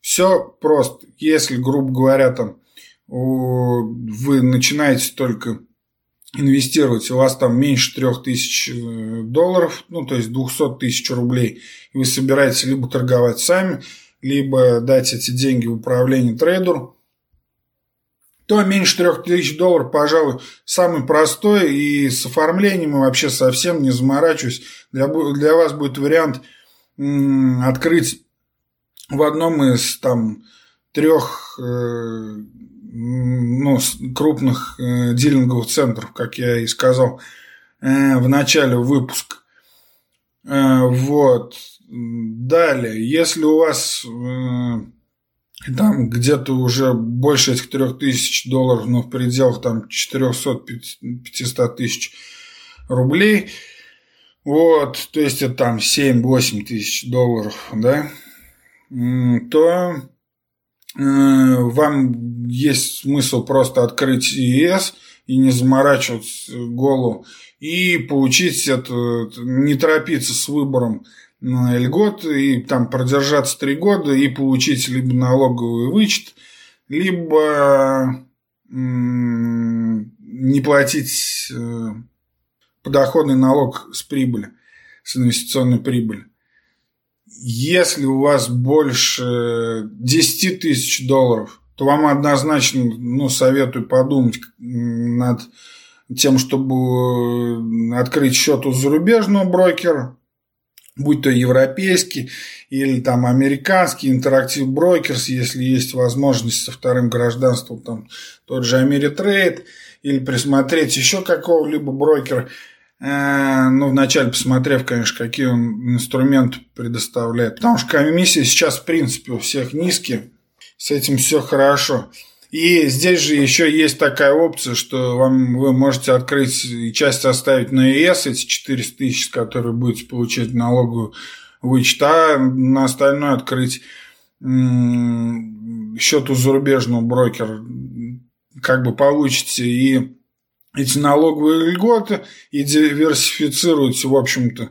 все просто. Если, грубо говоря, там вы начинаете только инвестировать, у вас там меньше 3000 э, долларов, ну, то есть 200 тысяч рублей, и вы собираетесь либо торговать сами, либо дать эти деньги в управление трейдеру, то меньше 3000 долларов, пожалуй, самый простой, и с оформлением и вообще совсем не заморачиваюсь. Для, для вас будет вариант открыть в одном из там трех э, ну, крупных э, дилинговых центров, как я и сказал э, в начале выпуска. Э, вот. Далее, если у вас там где-то уже больше этих трех тысяч долларов, но в пределах там 400-500 тысяч рублей, вот, то есть это там 7-8 тысяч долларов, да, то вам есть смысл просто открыть ИС и не заморачивать голову и получить это, не торопиться с выбором льгот и там продержаться три года и получить либо налоговый вычет, либо не платить э, подоходный налог с прибыли, с инвестиционной прибыли если у вас больше 10 тысяч долларов, то вам однозначно ну, советую подумать над тем, чтобы открыть счет у зарубежного брокера, будь то европейский или там американский, Interactive Brokers, если есть возможность со вторым гражданством, там тот же Ameritrade, или присмотреть еще какого-либо брокера – Э, ну, вначале посмотрев, конечно, какие он инструменты предоставляет. Потому что комиссии сейчас, в принципе, у всех низкие. С этим все хорошо. И здесь же еще есть такая опция, что вам, вы можете открыть и часть оставить на ЕС, эти 400 тысяч, которые будете получать налоговую вычет, а на остальное открыть счет у зарубежного брокера. Как бы получите и эти налоговые льготы и диверсифицируете, в общем-то,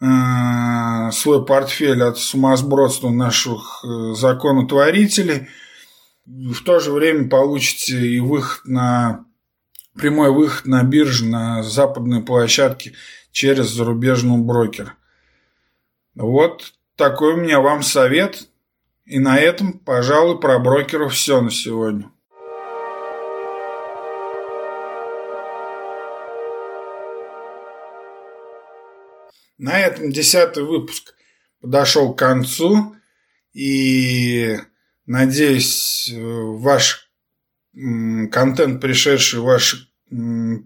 э, свой портфель от сумасбродства наших э, законотворителей. В то же время получите и выход на прямой выход на бирже, на западные площадки через зарубежного брокера. Вот такой у меня вам совет. И на этом, пожалуй, про брокеров все на сегодня. На этом десятый выпуск подошел к концу. И надеюсь, ваш контент, пришедший в ваш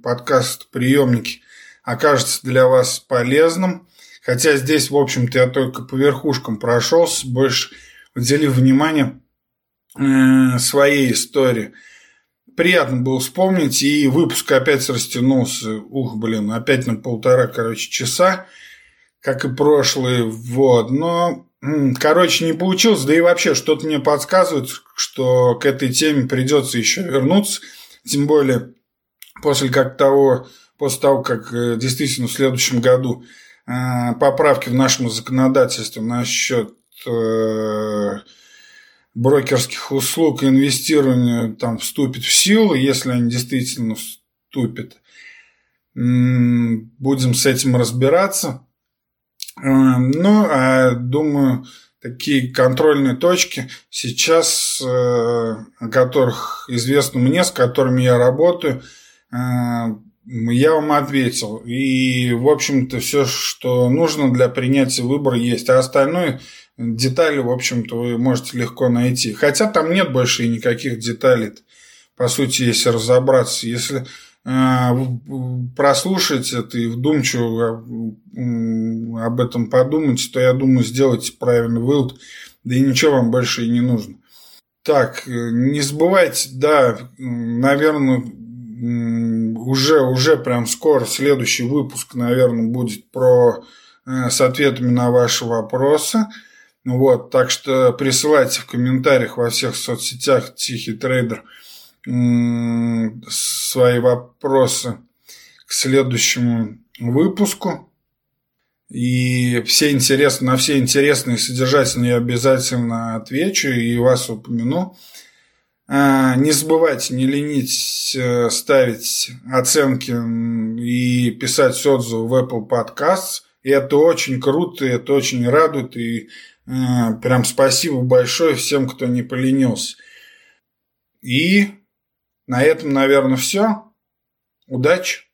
подкаст приемники, окажется для вас полезным. Хотя здесь, в общем-то, я только по верхушкам прошелся, больше уделив внимание э, своей истории. Приятно было вспомнить, и выпуск опять растянулся, ух, блин, опять на полтора, короче, часа, как и прошлый, вот, но Короче, не получилось, да и вообще что-то мне подсказывает, что к этой теме придется еще вернуться, тем более после как того, после того, как э, действительно в следующем году э, поправки в нашем законодательстве насчет э, брокерских услуг и инвестирования там вступит в силу, если они действительно вступят. Будем с этим разбираться. Эм, ну, а думаю, такие контрольные точки сейчас, э, о которых известно мне, с которыми я работаю, э, я вам ответил. И, в общем-то, все, что нужно для принятия выбора, есть. А остальное детали, в общем-то, вы можете легко найти. Хотя там нет больше никаких деталей. По сути, если разобраться. Если прослушать это и вдумчиво об этом подумать, то, я думаю, сделать правильный вывод, да и ничего вам больше и не нужно. Так, не забывайте, да, наверное, уже, уже прям скоро следующий выпуск, наверное, будет про э, с ответами на ваши вопросы. Вот, так что присылайте в комментариях во всех соцсетях Тихий трейдер – свои вопросы к следующему выпуску. И все интересные, на все интересные и содержательные я обязательно отвечу и вас упомяну. А, не забывайте, не ленить э, ставить оценки и писать отзывы в Apple Podcasts. И это очень круто, и это очень радует. И э, прям спасибо большое всем, кто не поленился. И на этом, наверное, все. Удачи!